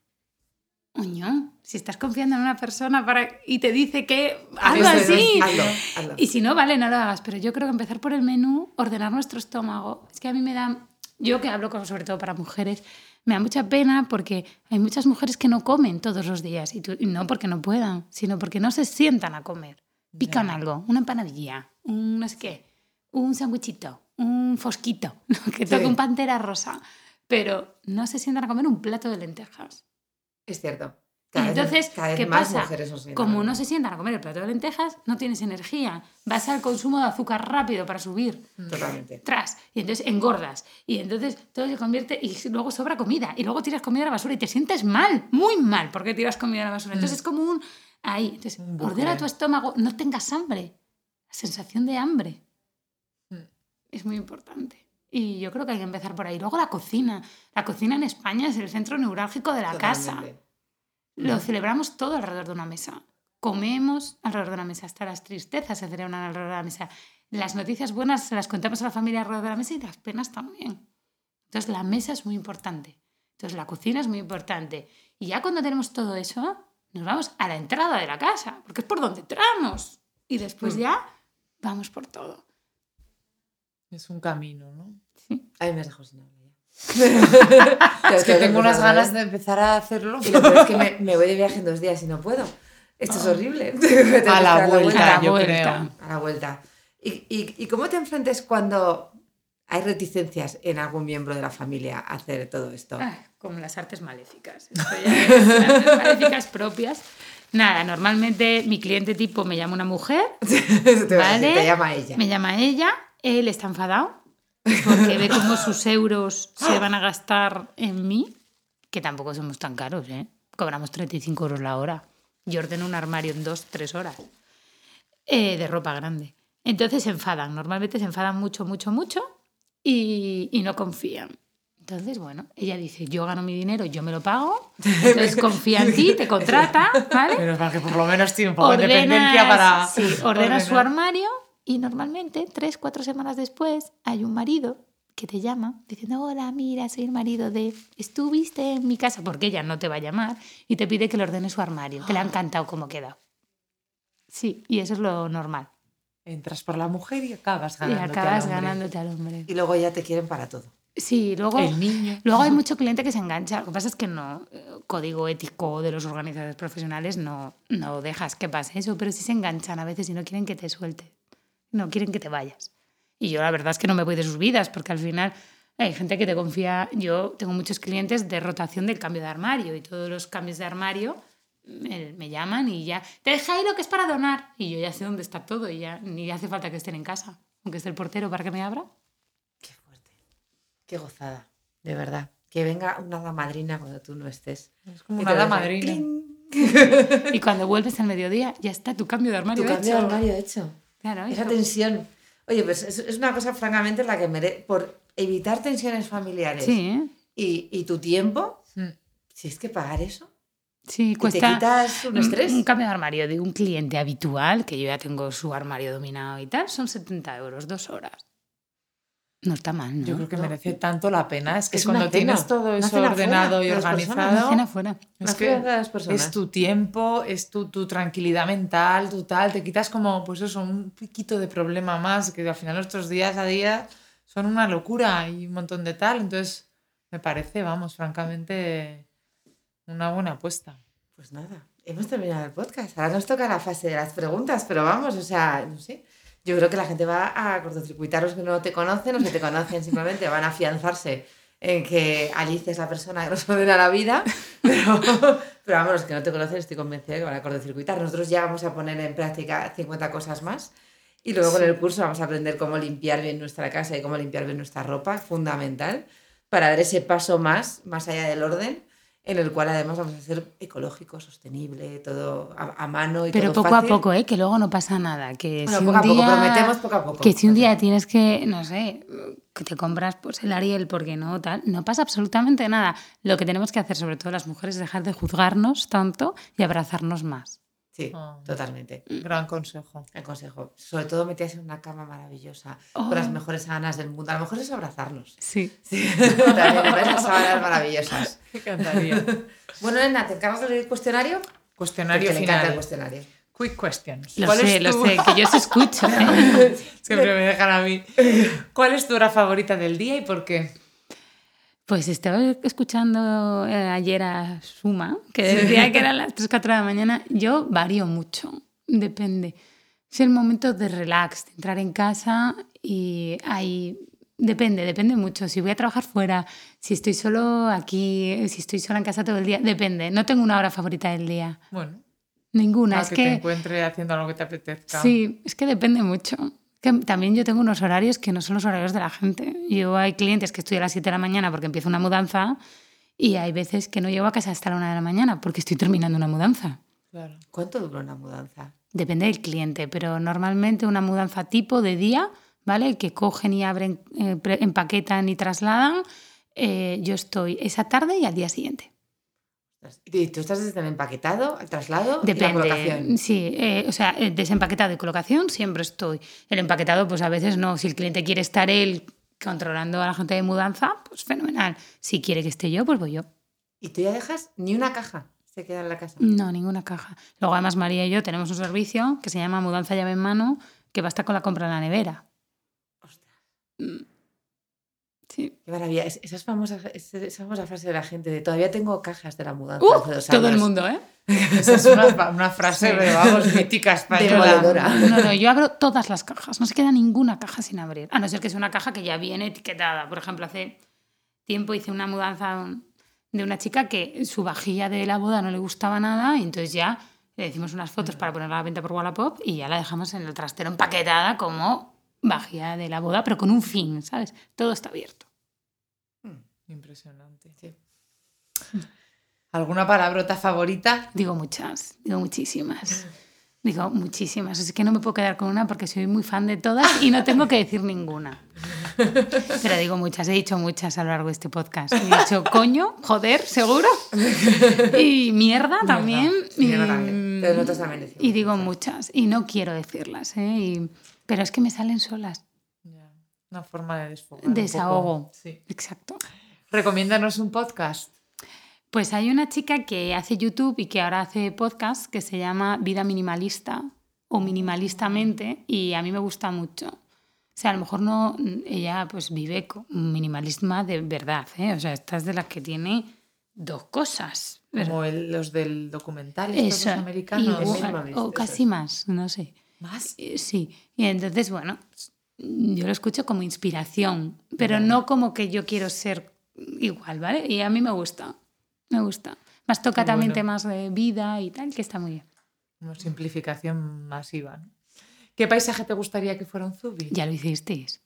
Oño, si estás confiando en una persona para, y te dice que algo Hazlo, así. hazlo, hazlo. Y si no, vale, no lo hagas. Pero yo creo que empezar por el menú, ordenar nuestro estómago, es que a mí me da, yo que hablo con, sobre todo para mujeres, me da mucha pena porque hay muchas mujeres que no comen todos los días. Y, tú- y no porque no puedan, sino porque no se sientan a comer. Pican algo, una empanadilla, un no sé qué, un sándwichito, un fosquito, que toque Sí. un pantera rosa. Pero no se sientan a comer un plato de lentejas. Es cierto. Y Cada vez- entonces, cada vez ¿qué más pasa? mujeres Como no se sientan a comer el plato de lentejas, no tienes energía. Vas al consumo de azúcar rápido para subir. Totalmente. Tras. Y entonces engordas. Y entonces todo se convierte. Y luego sobra comida. Y luego tiras comida a la basura y te sientes mal. Muy mal porque tiras comida a la basura. Entonces es como un. Ahí. Entonces, Un bucle. ordena tu estómago. No tengas hambre. La sensación de hambre. Mm. Es muy importante. Y yo creo que hay que empezar por ahí. Luego la cocina. La cocina en España es el centro neurálgico de la casa. Totalmente. Lo celebramos todo alrededor de una mesa. Comemos alrededor de una mesa. Hasta las tristezas se celebran alrededor de la mesa. Las noticias buenas se las contamos a la familia alrededor de la mesa y las penas también. Entonces la mesa es muy importante. Entonces la cocina es muy importante. Y ya cuando tenemos todo eso, nos vamos a la entrada de la casa, porque es por donde entramos. Y después Mm. ya vamos por todo. Es un camino, ¿no? Sí. A mí me has dejado sin hablar ya. Es que tengo unas ganas de empezar a hacerlo. Y lo peor es que me, me voy de viaje en dos días y no puedo. Esto es horrible. Tengo que A la vuelta, A la yo vuelta. creo. A la vuelta. ¿Y, y, y cómo te enfrentas cuando hay reticencias en algún miembro de la familia a hacer todo esto? Ay, como las artes maléficas. Esto ya es artes maléficas propias. Nada, normalmente mi cliente tipo me llama una mujer, ¿vale? te llama ella. me llama ella, él está enfadado porque ve cómo sus euros se van a gastar en mí, que tampoco somos tan caros, ¿eh? Cobramos 35 euros la hora. Yo ordeno un armario en dos, tres horas eh, de ropa grande. Entonces se enfadan, normalmente se enfadan mucho, mucho, mucho y, y no confían. Entonces, bueno, ella dice, yo gano mi dinero, yo me lo pago, entonces confía en ti, te contrata, ¿vale? Menos mal que por lo menos tiene un poco de independencia para. sí, ordenas su armario y normalmente tres, cuatro semanas después hay un marido que te llama diciendo, hola, mira, soy el marido de, estuviste en mi casa, porque ella no te va a llamar y te pide que le ordene su armario, que le ha encantado cómo queda. Sí, y eso es lo normal. Entras por la mujer y acabas Y ganándote acabas al hombre. ganándote al hombre. Y luego ya te quieren para todo. Sí, luego... El niño. Luego hay mucho cliente que se engancha. Lo que pasa es que no, eh, código ético de los organizadores profesionales no, no dejas que pase eso, pero sí se enganchan a veces y no quieren que te sueltes. No quieren que te vayas. Y yo la verdad es que no me voy de sus vidas, porque al final hay gente que te confía. Yo tengo muchos clientes de rotación del cambio de armario y todos los cambios de armario me, me llaman y ya, te deja ahí lo que es para donar. Y yo ya sé dónde está todo y ya ni hace falta que estén en casa, aunque esté el portero para que me abra. Qué fuerte. Qué gozada. De verdad. Que venga una hada madrina cuando tú no estés. Es como Y una hada madrina. cling, Y cuando vuelves al mediodía, ya está tu cambio de armario Tu cambio de hecho. armario hecho. Claro, Esa tensión. Oye, pues es, es una cosa francamente en la que mere- por evitar tensiones familiares Sí, ¿eh? y, y tu tiempo, Mm. si es que pagar eso, sí, te cuesta quitas un estrés. un cambio de armario de un cliente habitual, que yo ya tengo su armario dominado y tal, son 70 euros, dos horas. No está mal, ¿no? Yo creo que No. merece tanto la pena. Es que Es cuando cena, tienes todo eso ordenado fuera y personas, organizado, cena fuera. es que de las personas. es tu tiempo, es tu, tu tranquilidad mental, tu tal. Te quitas como, pues eso, un piquito de problema más, que al final nuestros días a día son una locura y un montón de tal. Entonces, me parece, vamos, francamente, una buena apuesta. Pues nada, hemos terminado el podcast. Ahora nos toca la fase de las preguntas, pero vamos, o sea, no sé. Yo creo que la gente va a cortocircuitar los que no te conocen, los que te conocen simplemente van a afianzarse en que Alice es la persona que nos ordena la vida, pero, pero vamos, los que no te conocen estoy convencida de que van a cortocircuitar. Nosotros ya vamos a poner en práctica 50 cosas más y luego con el curso vamos a aprender cómo limpiar bien nuestra casa y cómo limpiar bien nuestra ropa, fundamental, para dar ese paso más, más allá del orden, en el cual además vamos a ser ecológico, sostenible, todo a, a mano y Pero todo poco fácil. a poco, ¿eh? Que luego no pasa nada. Que Bueno, si poco un a poco, día... prometemos poco a poco. Que si un día tienes que, no sé, que te compras pues el Ariel porque no, tal, no pasa absolutamente nada. Lo que tenemos que hacer, sobre todo las mujeres, es dejar de juzgarnos tanto y abrazarnos más. Sí, Ah. totalmente. Gran consejo. El consejo. Sobre todo metías en una cama maravillosa, Oh. con las mejores sábanas del mundo. A lo mejor es abrazarnos. Sí. Sí, también me las sábanas maravillosas. Me encantaría. Bueno, Elena, ¿te encargas del cuestionario? Cuestionario Porque encanta el final. cuestionario. Quick questions. Lo ¿Cuál sé, lo sé, que yo os escucho. ¿eh? Siempre me dejan a mí. ¿Cuál es tu hora favorita del día y por qué? Pues estaba escuchando eh, ayer a Suma, que decía que eran las 3, 4 de la mañana. Yo varío mucho, depende. Es el momento de relax, de entrar en casa y ahí depende, depende mucho. Si voy a trabajar fuera, si estoy solo aquí, si estoy sola en casa todo el día, depende. No tengo una hora favorita del día, Bueno, ninguna. es que, que te encuentre haciendo algo que te apetezca. Sí, es que depende mucho. Que también yo tengo unos horarios que no son los horarios de la gente. Yo hay clientes que estoy a las 7 de la mañana porque empiezo una mudanza y hay veces que no llego a casa hasta la 1 de la mañana porque estoy terminando una mudanza. Claro. ¿Cuánto dura una mudanza? Depende del cliente, pero normalmente una mudanza tipo de día, ¿vale? Que cogen y abren, eh, empaquetan y trasladan. eh, yo estoy esa tarde y al día siguiente. ¿Y tú estás desde el empaquetado, al traslado y la colocación? Sí, eh, o sea, eh, desempaquetado y colocación siempre estoy. El empaquetado, pues a veces no. Si el cliente quiere estar él controlando a la gente de mudanza, pues fenomenal. Si quiere que esté yo, pues voy yo. ¿Y tú ya dejas ni una caja? Se queda en la casa. No, ninguna caja. Luego, además, María y yo tenemos un servicio que se llama Mudanza llave en mano, que basta con la compra en la nevera. Ostras, Sí. qué maravilla. Es- famosas, es- esa famosa frase de la gente de todavía tengo cajas de la mudanza Uh, hace dos todo el años". mundo, ¿eh? Esa es una, una frase, Sí. pero vamos, mítica española. No, no, yo abro todas las cajas. No se queda ninguna caja sin abrir. A no ser que sea una caja que ya viene etiquetada. Por ejemplo, hace tiempo hice una mudanza de una chica que su vajilla de la boda no le gustaba nada y entonces ya le hicimos unas fotos para ponerla a la venta por Wallapop y ya la dejamos en el trastero empaquetada como vajilla de la boda, pero con un fin, ¿sabes? Todo está abierto. Impresionante. ¿Alguna palabrota favorita? Digo muchas, digo muchísimas. Digo muchísimas. Es que no me puedo quedar con una porque soy muy fan de todas y no tengo que decir ninguna. Pero digo muchas, he dicho muchas a lo largo de este podcast. He dicho coño, joder, seguro. Y mierda también. y, también. Pero nosotros también decimos y digo muchas. Y no quiero decirlas, ¿eh? Y- pero es que me salen solas. Una forma de desfogar. Desahogo. Sí. Exacto. Recomiéndanos un podcast. Pues hay una chica que hace YouTube y que ahora hace podcast que se llama Vida Minimalista o Minimalistamente y a mí me gusta mucho. O sea, a lo mejor no, ella pues vive con minimalismo de verdad, ¿eh? O sea, esta es de las que tiene dos cosas. Como el- los del documental, estos americanos. igual, o casi más, no sé. ¿Más? Eh, Sí, y entonces, bueno, yo lo escucho como inspiración, pero no como que yo quiero ser igual, ¿vale? Y a mí me gusta, me gusta. Más toca también bueno. temas de vida y tal, que está muy bien. Una simplificación masiva. ¿no? ¿Qué paisaje te gustaría que fuera un zubi? Ya lo hicisteis.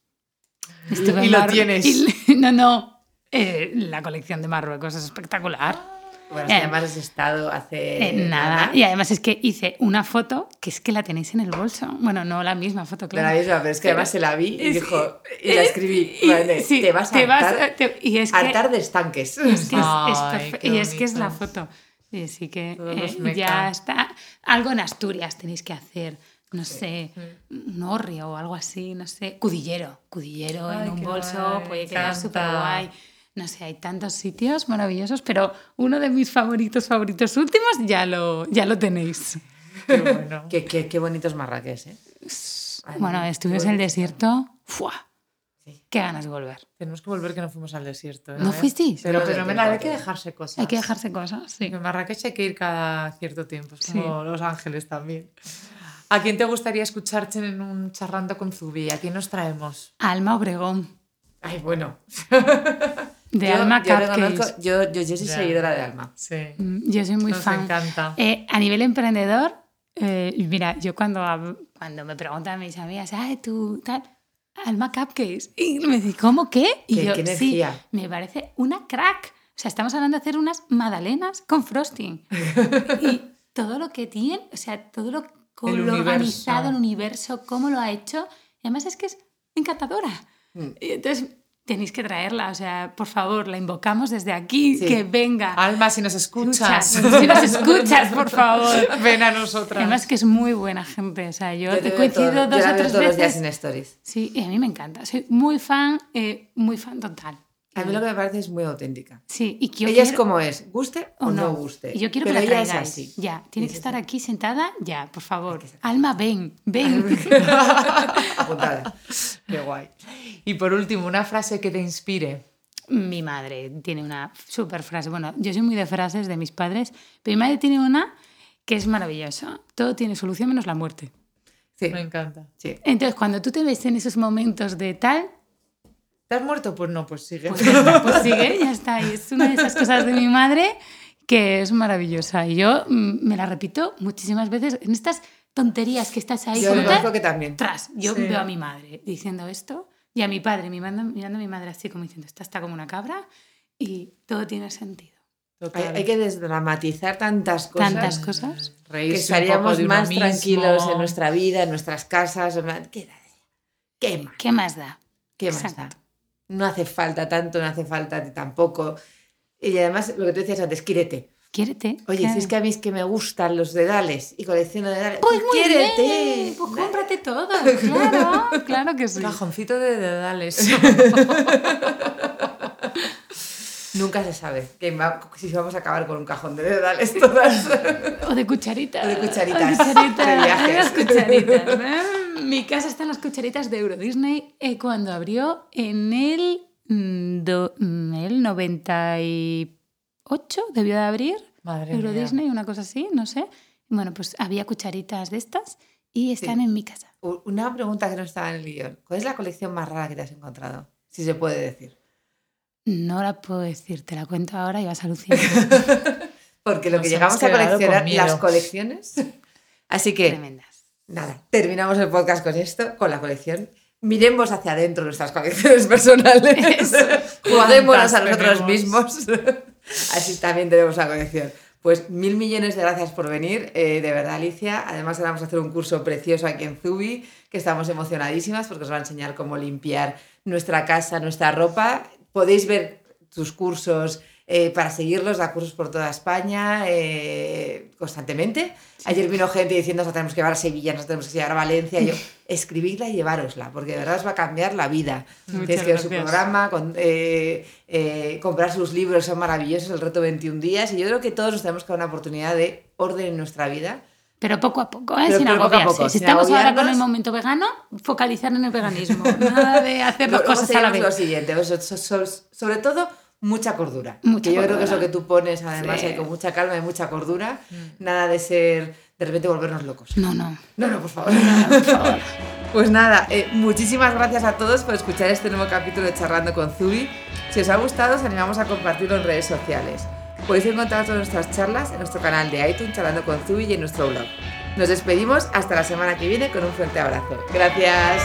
Y- en y lo tienes. y- no, no, eh, la colección de Marruecos es espectacular. Bueno, Eh, si además has estado hace Eh, nada. Y además es que hice una foto que es que la tenéis en el bolso. Bueno, no la misma foto, No claro. la misma, pero es que además se la vi y Es- dijo, y la Eh, escribí, y- vale, sí, te vas a hartar, te- y es que, hartar de estanques. es que es, es Ay, perfe- qué y es que es la foto. Y así que eh, ya está. Algo en Asturias tenéis que hacer. no sé, un orrio o algo así, no sé. Cudillero, cudillero Ay, en un bolso, guay, puede quedar súper guay. No sé, hay tantos sitios maravillosos, pero uno de mis favoritos, favoritos últimos ya lo, ya lo tenéis. Qué bueno. Qué, qué, qué bonito es Marrakech, ¿eh? Ay, Bueno, estuvimos en el desierto. ¡Fua! Sí. Qué ganas de volver. Tenemos que volver que no fuimos al desierto. ¿eh? ¿No fuisteis? Pero, pero hay que dejarse cosas. Hay que dejarse cosas, sí. En Marrakech hay que ir cada cierto tiempo, es Sí. como Los Ángeles también. ¿A quién te gustaría escucharte en un charrando con Zubi? ¿A quién nos traemos? Alma Obregón, Ay, bueno. de yo, Alma yo, reconozco- yo, yo, yo soy Ya. seguidora de Alma. Sí. Mm, Yo soy muy Nos fan. encanta. Eh, a nivel emprendedor, eh, mira, yo cuando, cuando me preguntan mis amigas, ay, tú, tal, Alma Cupcakes, y me dicen, ¿cómo qué? Y Qué- yo, qué sí, me parece una crack. O sea, estamos hablando de hacer unas magdalenas con frosting. y todo lo que tiene, o sea, todo lo, con El lo organizado, el universo, cómo lo ha hecho. Y además es que es encantadora. Mm. Y entonces, tenéis que traerla, o sea, por favor, la invocamos desde aquí, Sí. que venga. Alma, si nos escuchas, Escuchas, si nos escuchas, por favor. ven a nosotras. Además que es muy buena gente, o sea, yo, Yo te coincidido todo- yo dos la o tres todos los días veces. en stories. Sí, y a mí me encanta, soy muy fan, eh, muy fan total. A mí lo que me parece es muy auténtica. Sí, y que yo ella es como es, guste o, no. guste. Y yo quiero pero que la ella es así. Ya, tiene que estar aquí sentada, ya, por favor. Alma, ven, ven. Apuntada. Qué guay. Y por último, una frase que te inspire. Mi madre tiene una super frase. Bueno, yo soy muy de frases de mis padres, pero mi madre tiene una que es maravillosa. Todo tiene solución menos la muerte. Sí, Me encanta. sí. Entonces, cuando tú te ves en esos momentos de tal, ¿Te has muerto? Pues no, pues sigue. pues, ya está, pues sigue, ya está. Y es una de esas cosas de mi madre que es maravillosa. Y yo mm, me la repito muchísimas veces en estas tonterías que estás ahí. Yo tal, que también. tras, yo Sí. veo a mi madre diciendo esto y a mi padre mirando, mirando a mi madre así como diciendo, esta está como una cabra y todo tiene sentido. Hay, Total. hay que desdramatizar tantas cosas. Tantas cosas. que Reírse un estaríamos poco de uno más mismo. tranquilos en nuestra vida, en nuestras casas. ¿Qué, da? ¿Qué más? ¿Qué más da? ¿Qué más da? No hace falta tanto, no hace falta tampoco. Y además, lo que tú decías antes, quiérete. Quiérete. Oye, claro. si es que a mí es que me gustan los dedales y colecciono dedales, Pues muy quiérete. bien, pues cómprate todo, claro, claro que sí. Cajoncito de dedales. Nunca se sabe que va- si vamos a acabar con un cajón de dedales todas. O de cucharitas. O de cucharitas. O cucharitas. De cucharitas. Mi casa están las cucharitas de Euro Disney eh, cuando abrió en el, mm, do- mm, el 98, debió de abrir. Madre Euro mía. Disney, una cosa así, no sé. Bueno, pues había cucharitas de estas y están en mi casa. Una pregunta que no estaba en el guion. ¿Cuál es la colección más rara que te has encontrado? Si se puede decir. No la puedo decir, te la cuento ahora y vas a alucinar. Porque lo Nos que llegamos a coleccionar, las colecciones. Así que, Tremendas. Nada, terminamos el podcast con esto, con la colección. Miremos hacia adentro nuestras colecciones personales. Juguémonos a ¿Cuántas nosotros tenemos? mismos. Así también tenemos la colección. Pues mil millones de gracias por venir, eh, de verdad, Alicia. Además, ahora vamos a hacer un curso precioso aquí en Zubi, que estamos emocionadísimas porque os va a enseñar cómo limpiar nuestra casa, nuestra ropa. Podéis ver tus cursos eh, para seguirlos, da cursos por toda España eh, constantemente. Ayer vino gente diciendo nos tenemos que llevar a Sevilla, nos tenemos que llevar a Valencia. Y yo, escribidla y llevárosla, porque de verdad os va a cambiar la vida. Tienes que ver su programa, con- eh, eh, comprar sus libros, son maravillosos, el reto 21 días. Y yo creo que todos nos tenemos que dar una oportunidad de orden en nuestra vida. Pero poco a poco, ¿eh? Sin pero poco a agobiarse. poco, si sin estamos ahora con el momento vegano, focalizar en el veganismo. Nada de hacer dos cosas a la vez. Lo siguiente, so- so- sobre todo mucha cordura. Mucha que yo creo que es lo que tú pones además Sí. con mucha calma y mucha cordura. Nada de ser, de repente volvernos locos. No, no. No, no, por favor. por favor. Pues nada, eh, muchísimas gracias a todos por escuchar este nuevo capítulo de Charlando con Zubi. Si os ha gustado, os animamos a compartirlo en redes sociales. Podéis encontrar todas nuestras charlas en nuestro canal de iTunes, Charlando con Zubi y en nuestro blog. Nos despedimos hasta la semana que viene con un fuerte abrazo. Gracias.